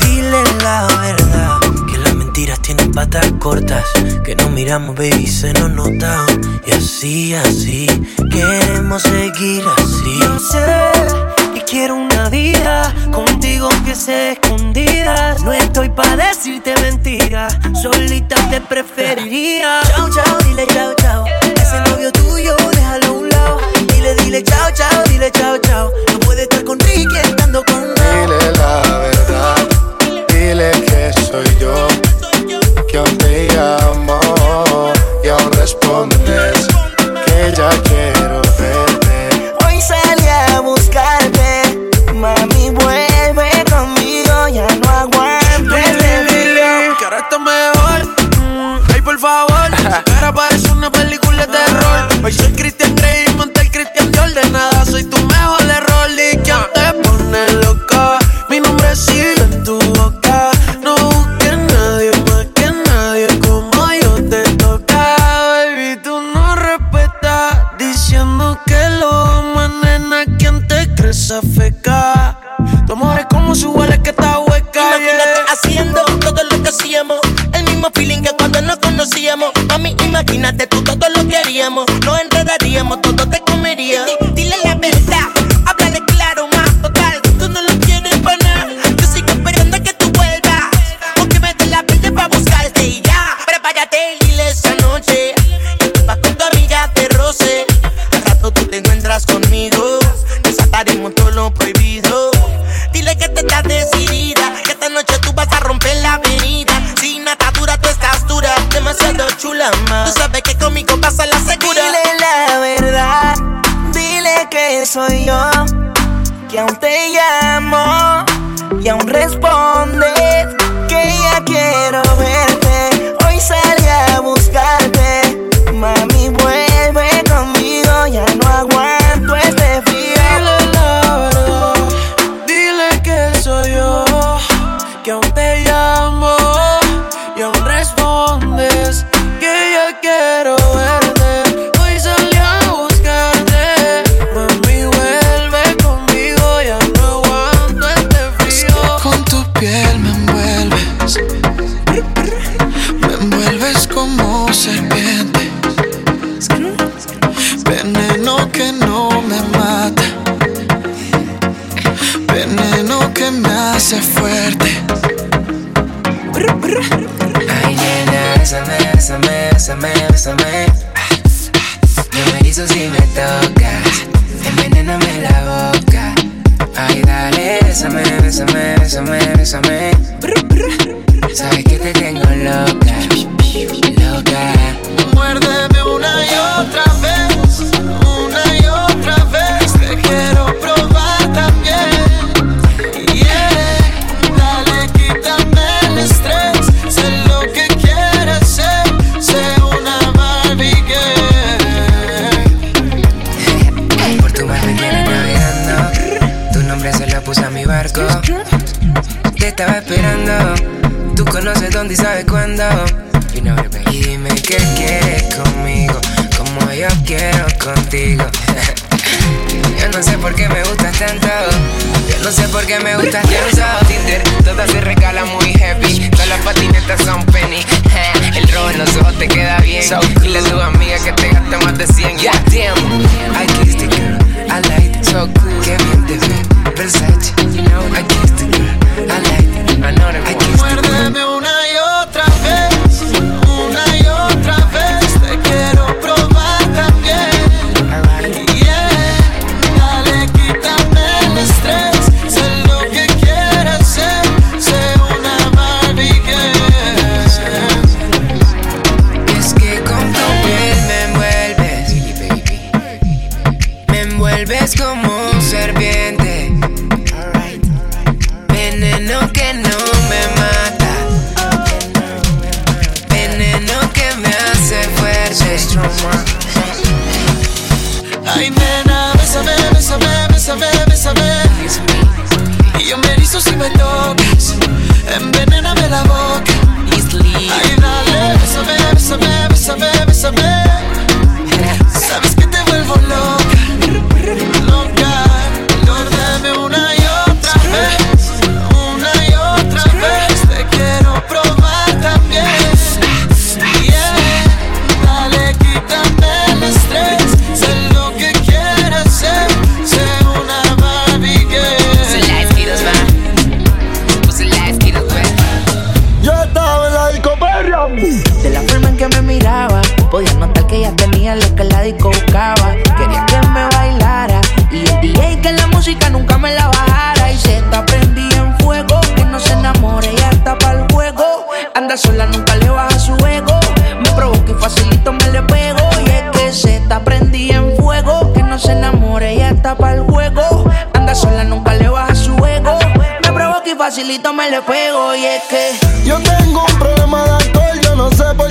Dile la verdad, que las mentiras tienen patas cortas. Que nos miramos, baby, se nos nota. Y así, así, queremos seguir así. Yo sé que quiero una vida contigo que se escondida. No estoy para decirte mentiras, solita te preferiría. Chao, chao, dile chao quiero contigo. Yo no sé por qué me gustas tanto. Yo no sé por qué me gustas tanto. Tinder, todas se regalan muy heavy. Todas las patinetas son penny. El rojo en los ojos te queda bien. So Dile a tu amiga que te gasta más de 100. Yeah, damn. I kissed the girl. I lied. So cool. Qué bien te ve. Versace. You know, I kissed the girl. I lied. I know that. I. me toques. En vez facilito me le pego y es que yo tengo un problema de alcohol, yo no sé por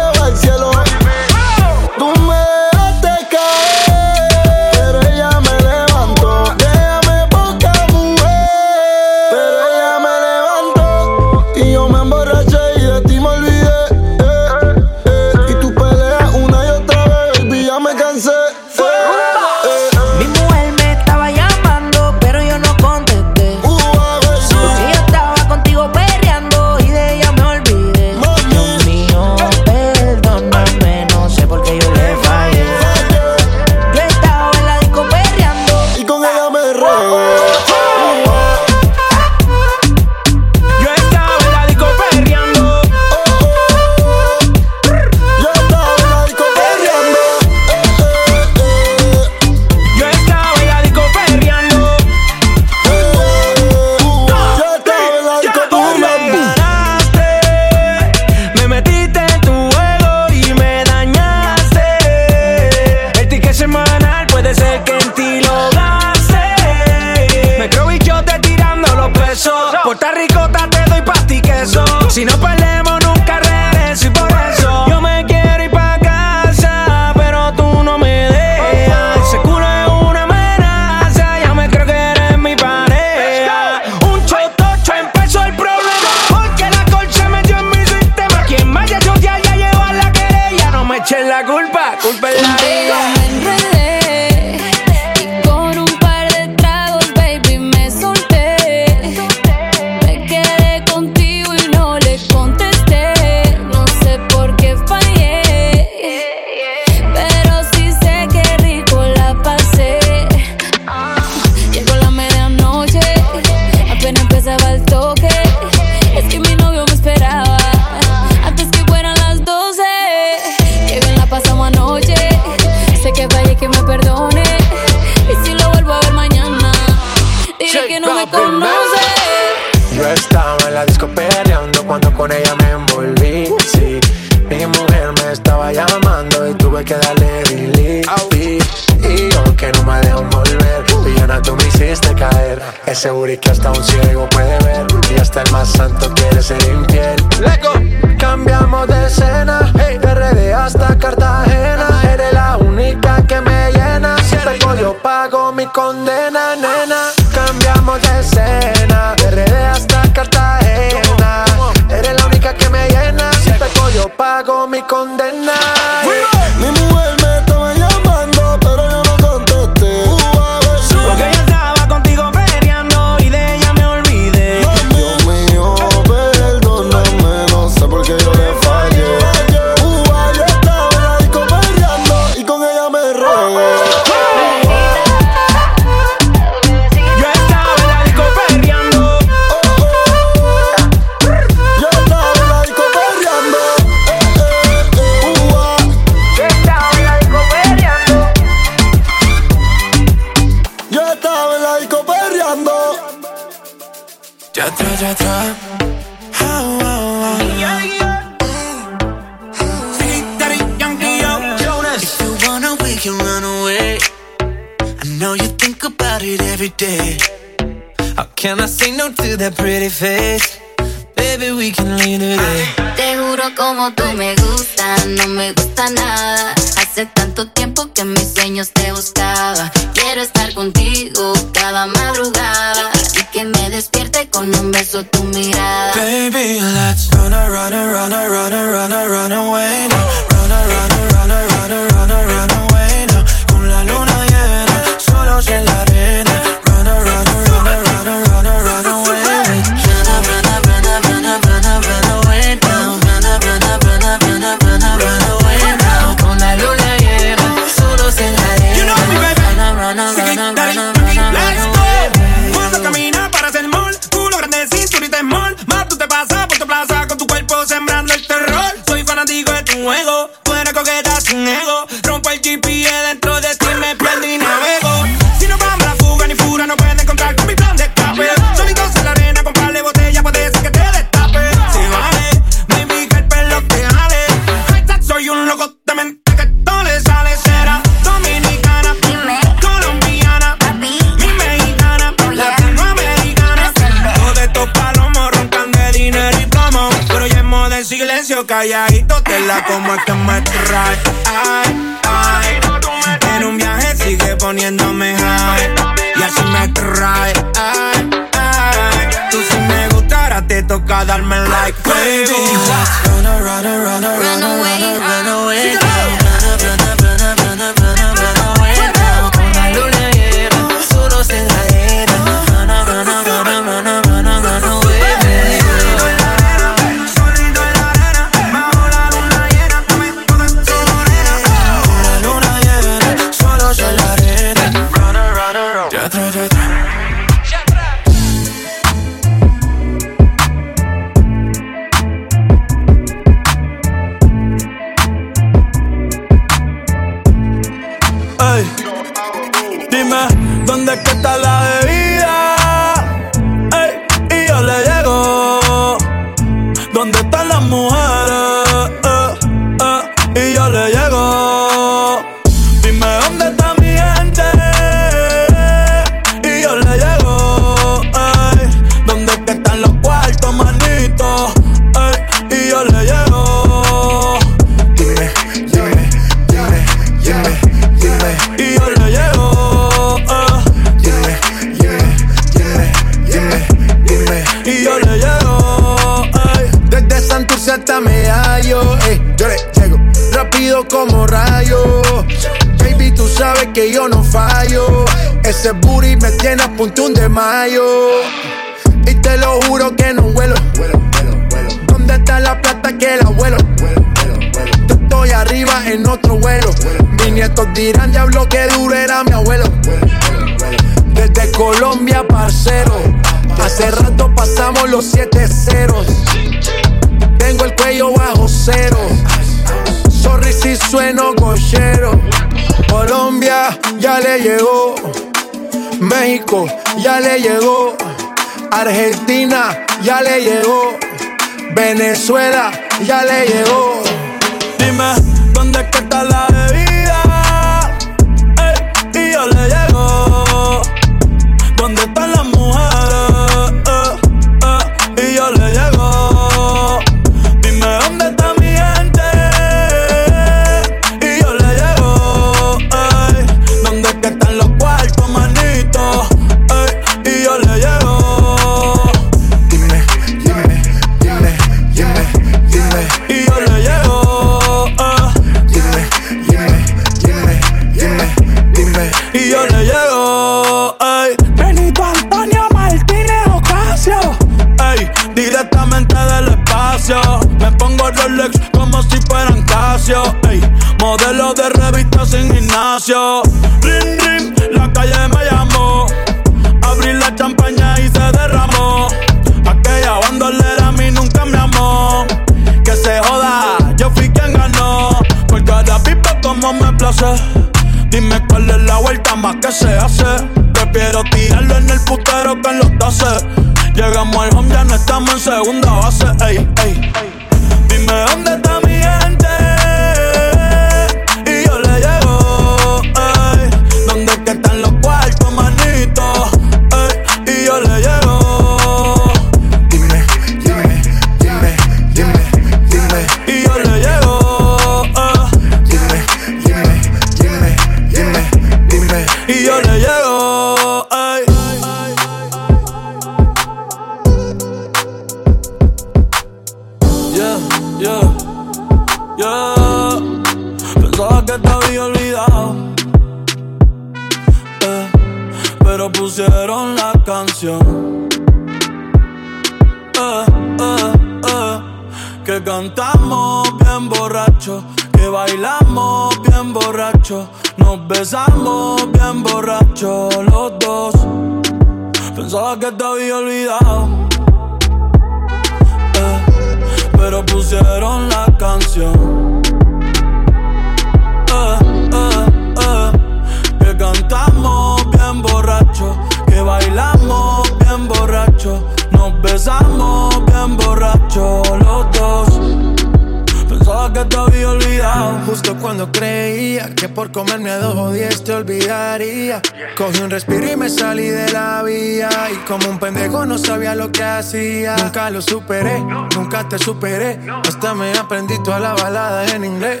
hacía. Nunca lo superé, nunca te superé. Hasta me aprendí toda la balada en inglés.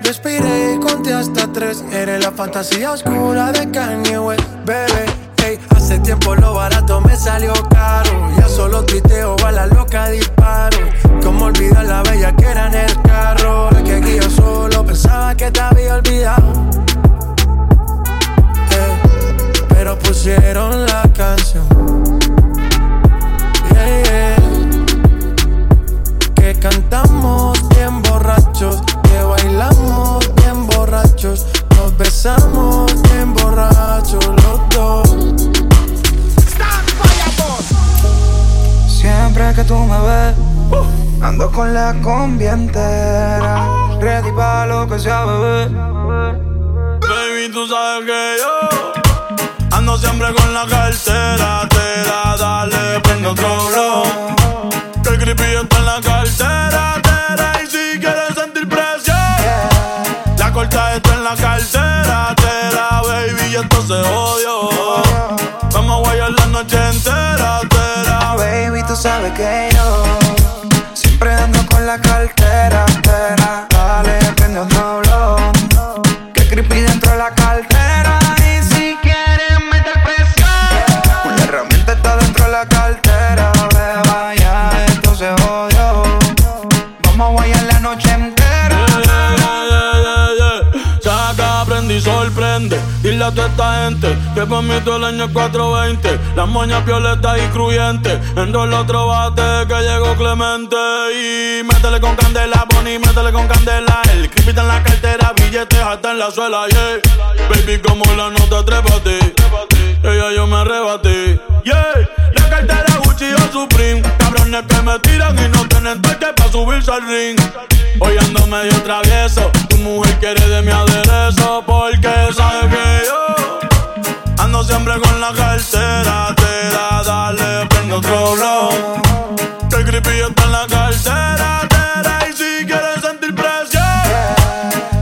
Respiré y conté hasta tres. Eres la fantasía oscura de Kanye West, bebé. Hey, hace tiempo lo barato me salió caro. Ya solo tuiteo a la loca disparo. Como olvidar la bella que era en el carro. La que aquí yo solo pensaba que te había olvidado. Tú me ves, ando con la combi entera. Ready pa' lo que sea, bebé. Baby, tú sabes que yo ando siempre con la cartera. Te da, dale, prende otro blow. Que el creepy está en la cartera. Tera, y si quieres sentir presión, la corta está en la cartera. Tera, baby, y esto se odio. Vamos a guayar la noche entera. Sabes que yo siempre ando con la cartera. Que por mí todo el año es 420. Las moñas violetas y cruyentes. Enrola otro bate que llegó Clemente. Y métele con candela, Bonnie, métele con candela. El creepy en la cartera, billetes hasta en la suela, yeah. Baby, como la nota, trépate. Ella yo me arrebaté, yeah. La cartera Gucci o Supreme. Cabrones que me tiran y no tienen toque pa' subirse al ring. Hoy ando medio travieso. Tu mujer quiere de mi aderezo. Porque sabe que yo ando siempre con la cartera. Te da, dale, prende otro blow. El creepy está en la cartera. Tera, y si quieres sentir presión,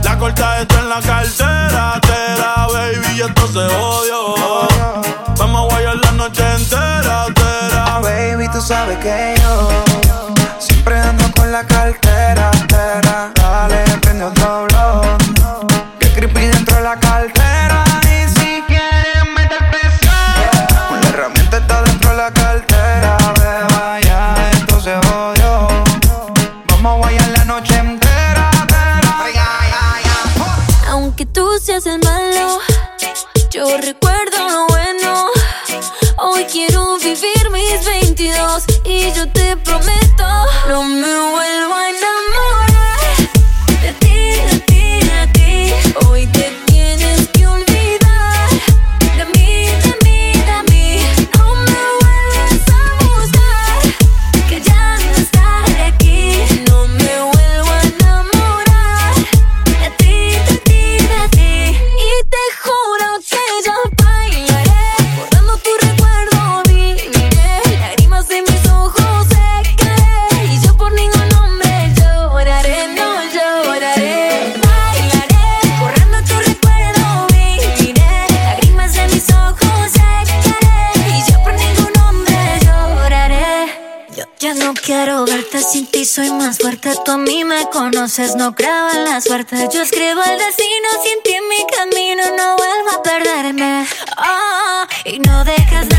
la corta está en la cartera. Tera, baby, y esto se odio. Vamos a guayar la noche entera. Tera, Baby, tú sabes que yo siempre ando con la cartera. Tera. Dale, Seas el malo, yo recuerdo soy más fuerte. Tú a mí me conoces, no creo en la suerte. Yo escribo el destino, sin ti mi camino, no vuelvo a perderme. Oh, y no dejas nada,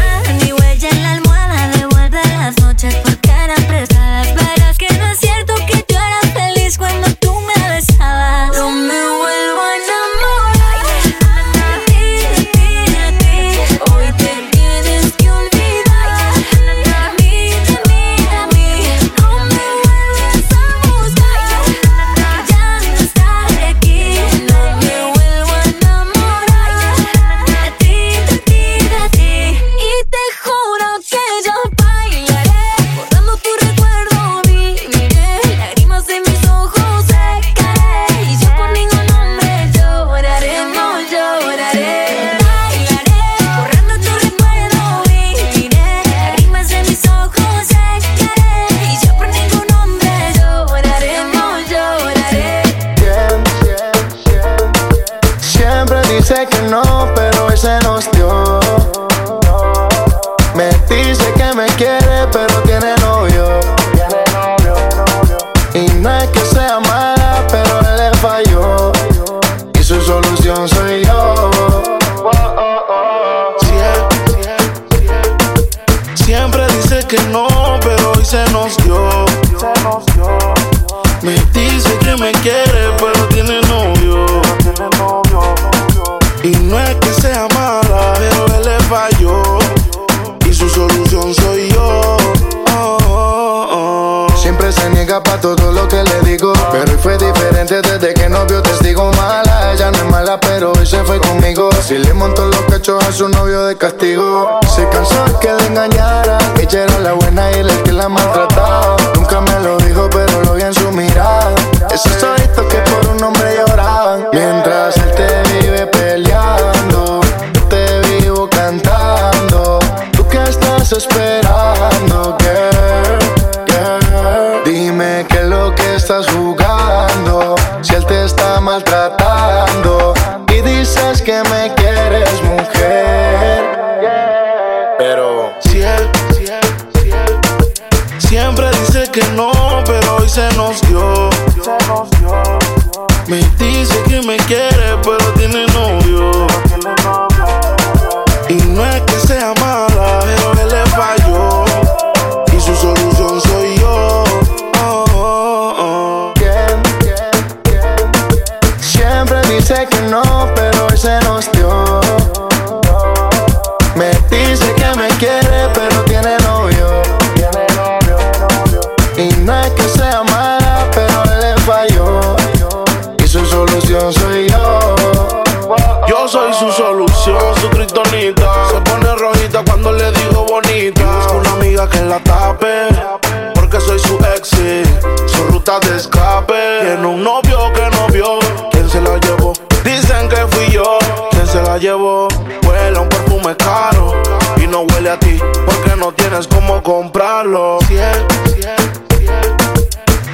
huele a ti, porque no tienes cómo comprarlo.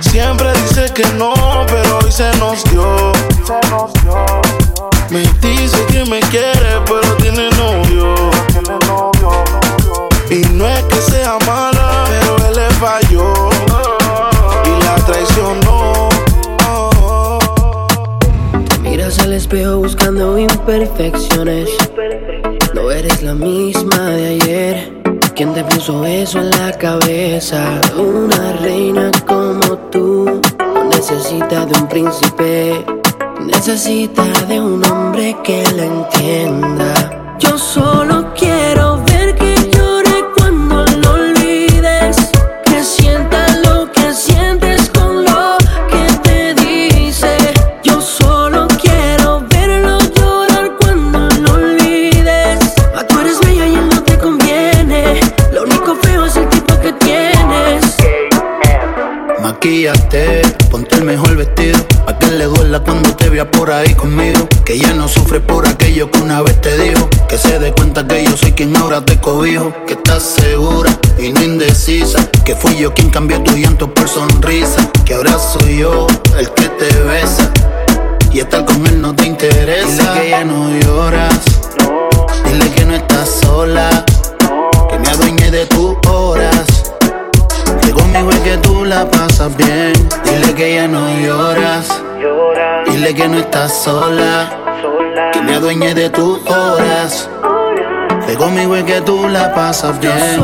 Siempre dice que no, pero hoy se nos dio. Me dice que me quiere, pero tiene novio. Y no es que sea mala, pero él le falló. Y la traicionó. Miras al espejo buscando imperfecciones. Eres la misma de ayer. ¿Quién te puso eso en la cabeza? Una reina como tú necesita de un príncipe. Necesita de un hombre que la entienda. Yo solo quiero Ponte el mejor vestido. A que le duela cuando te vea por ahí conmigo. Que ya no sufre por aquello que una vez te dijo. Que se dé cuenta que yo soy quien ahora te cobijo. Que estás segura y no indecisa. Que fui yo quien cambió tu llanto por sonrisa. Que ahora soy yo el que te besa. Y estar con él no te interesa. Dile que ya no lloras. Dile que no estás sola. Que me adueñe de tus horas. Que conmigo es que tú la pasas bien. Dile que ya no lloras. Dile que no estás sola. Que me adueñe de tus horas. Que conmigo es que tú la pasas bien.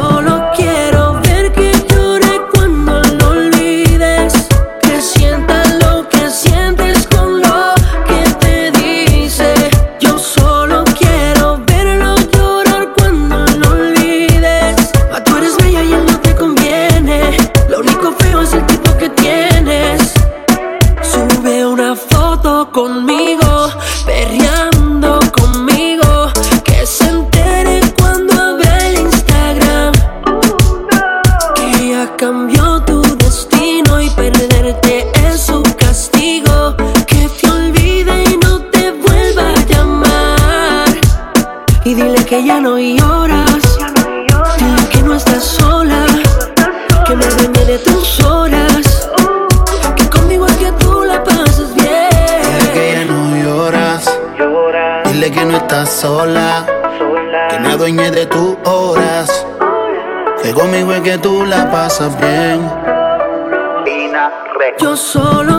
adueñes de tus horas. Que conmigo es que tú la pasas bien. Yo solo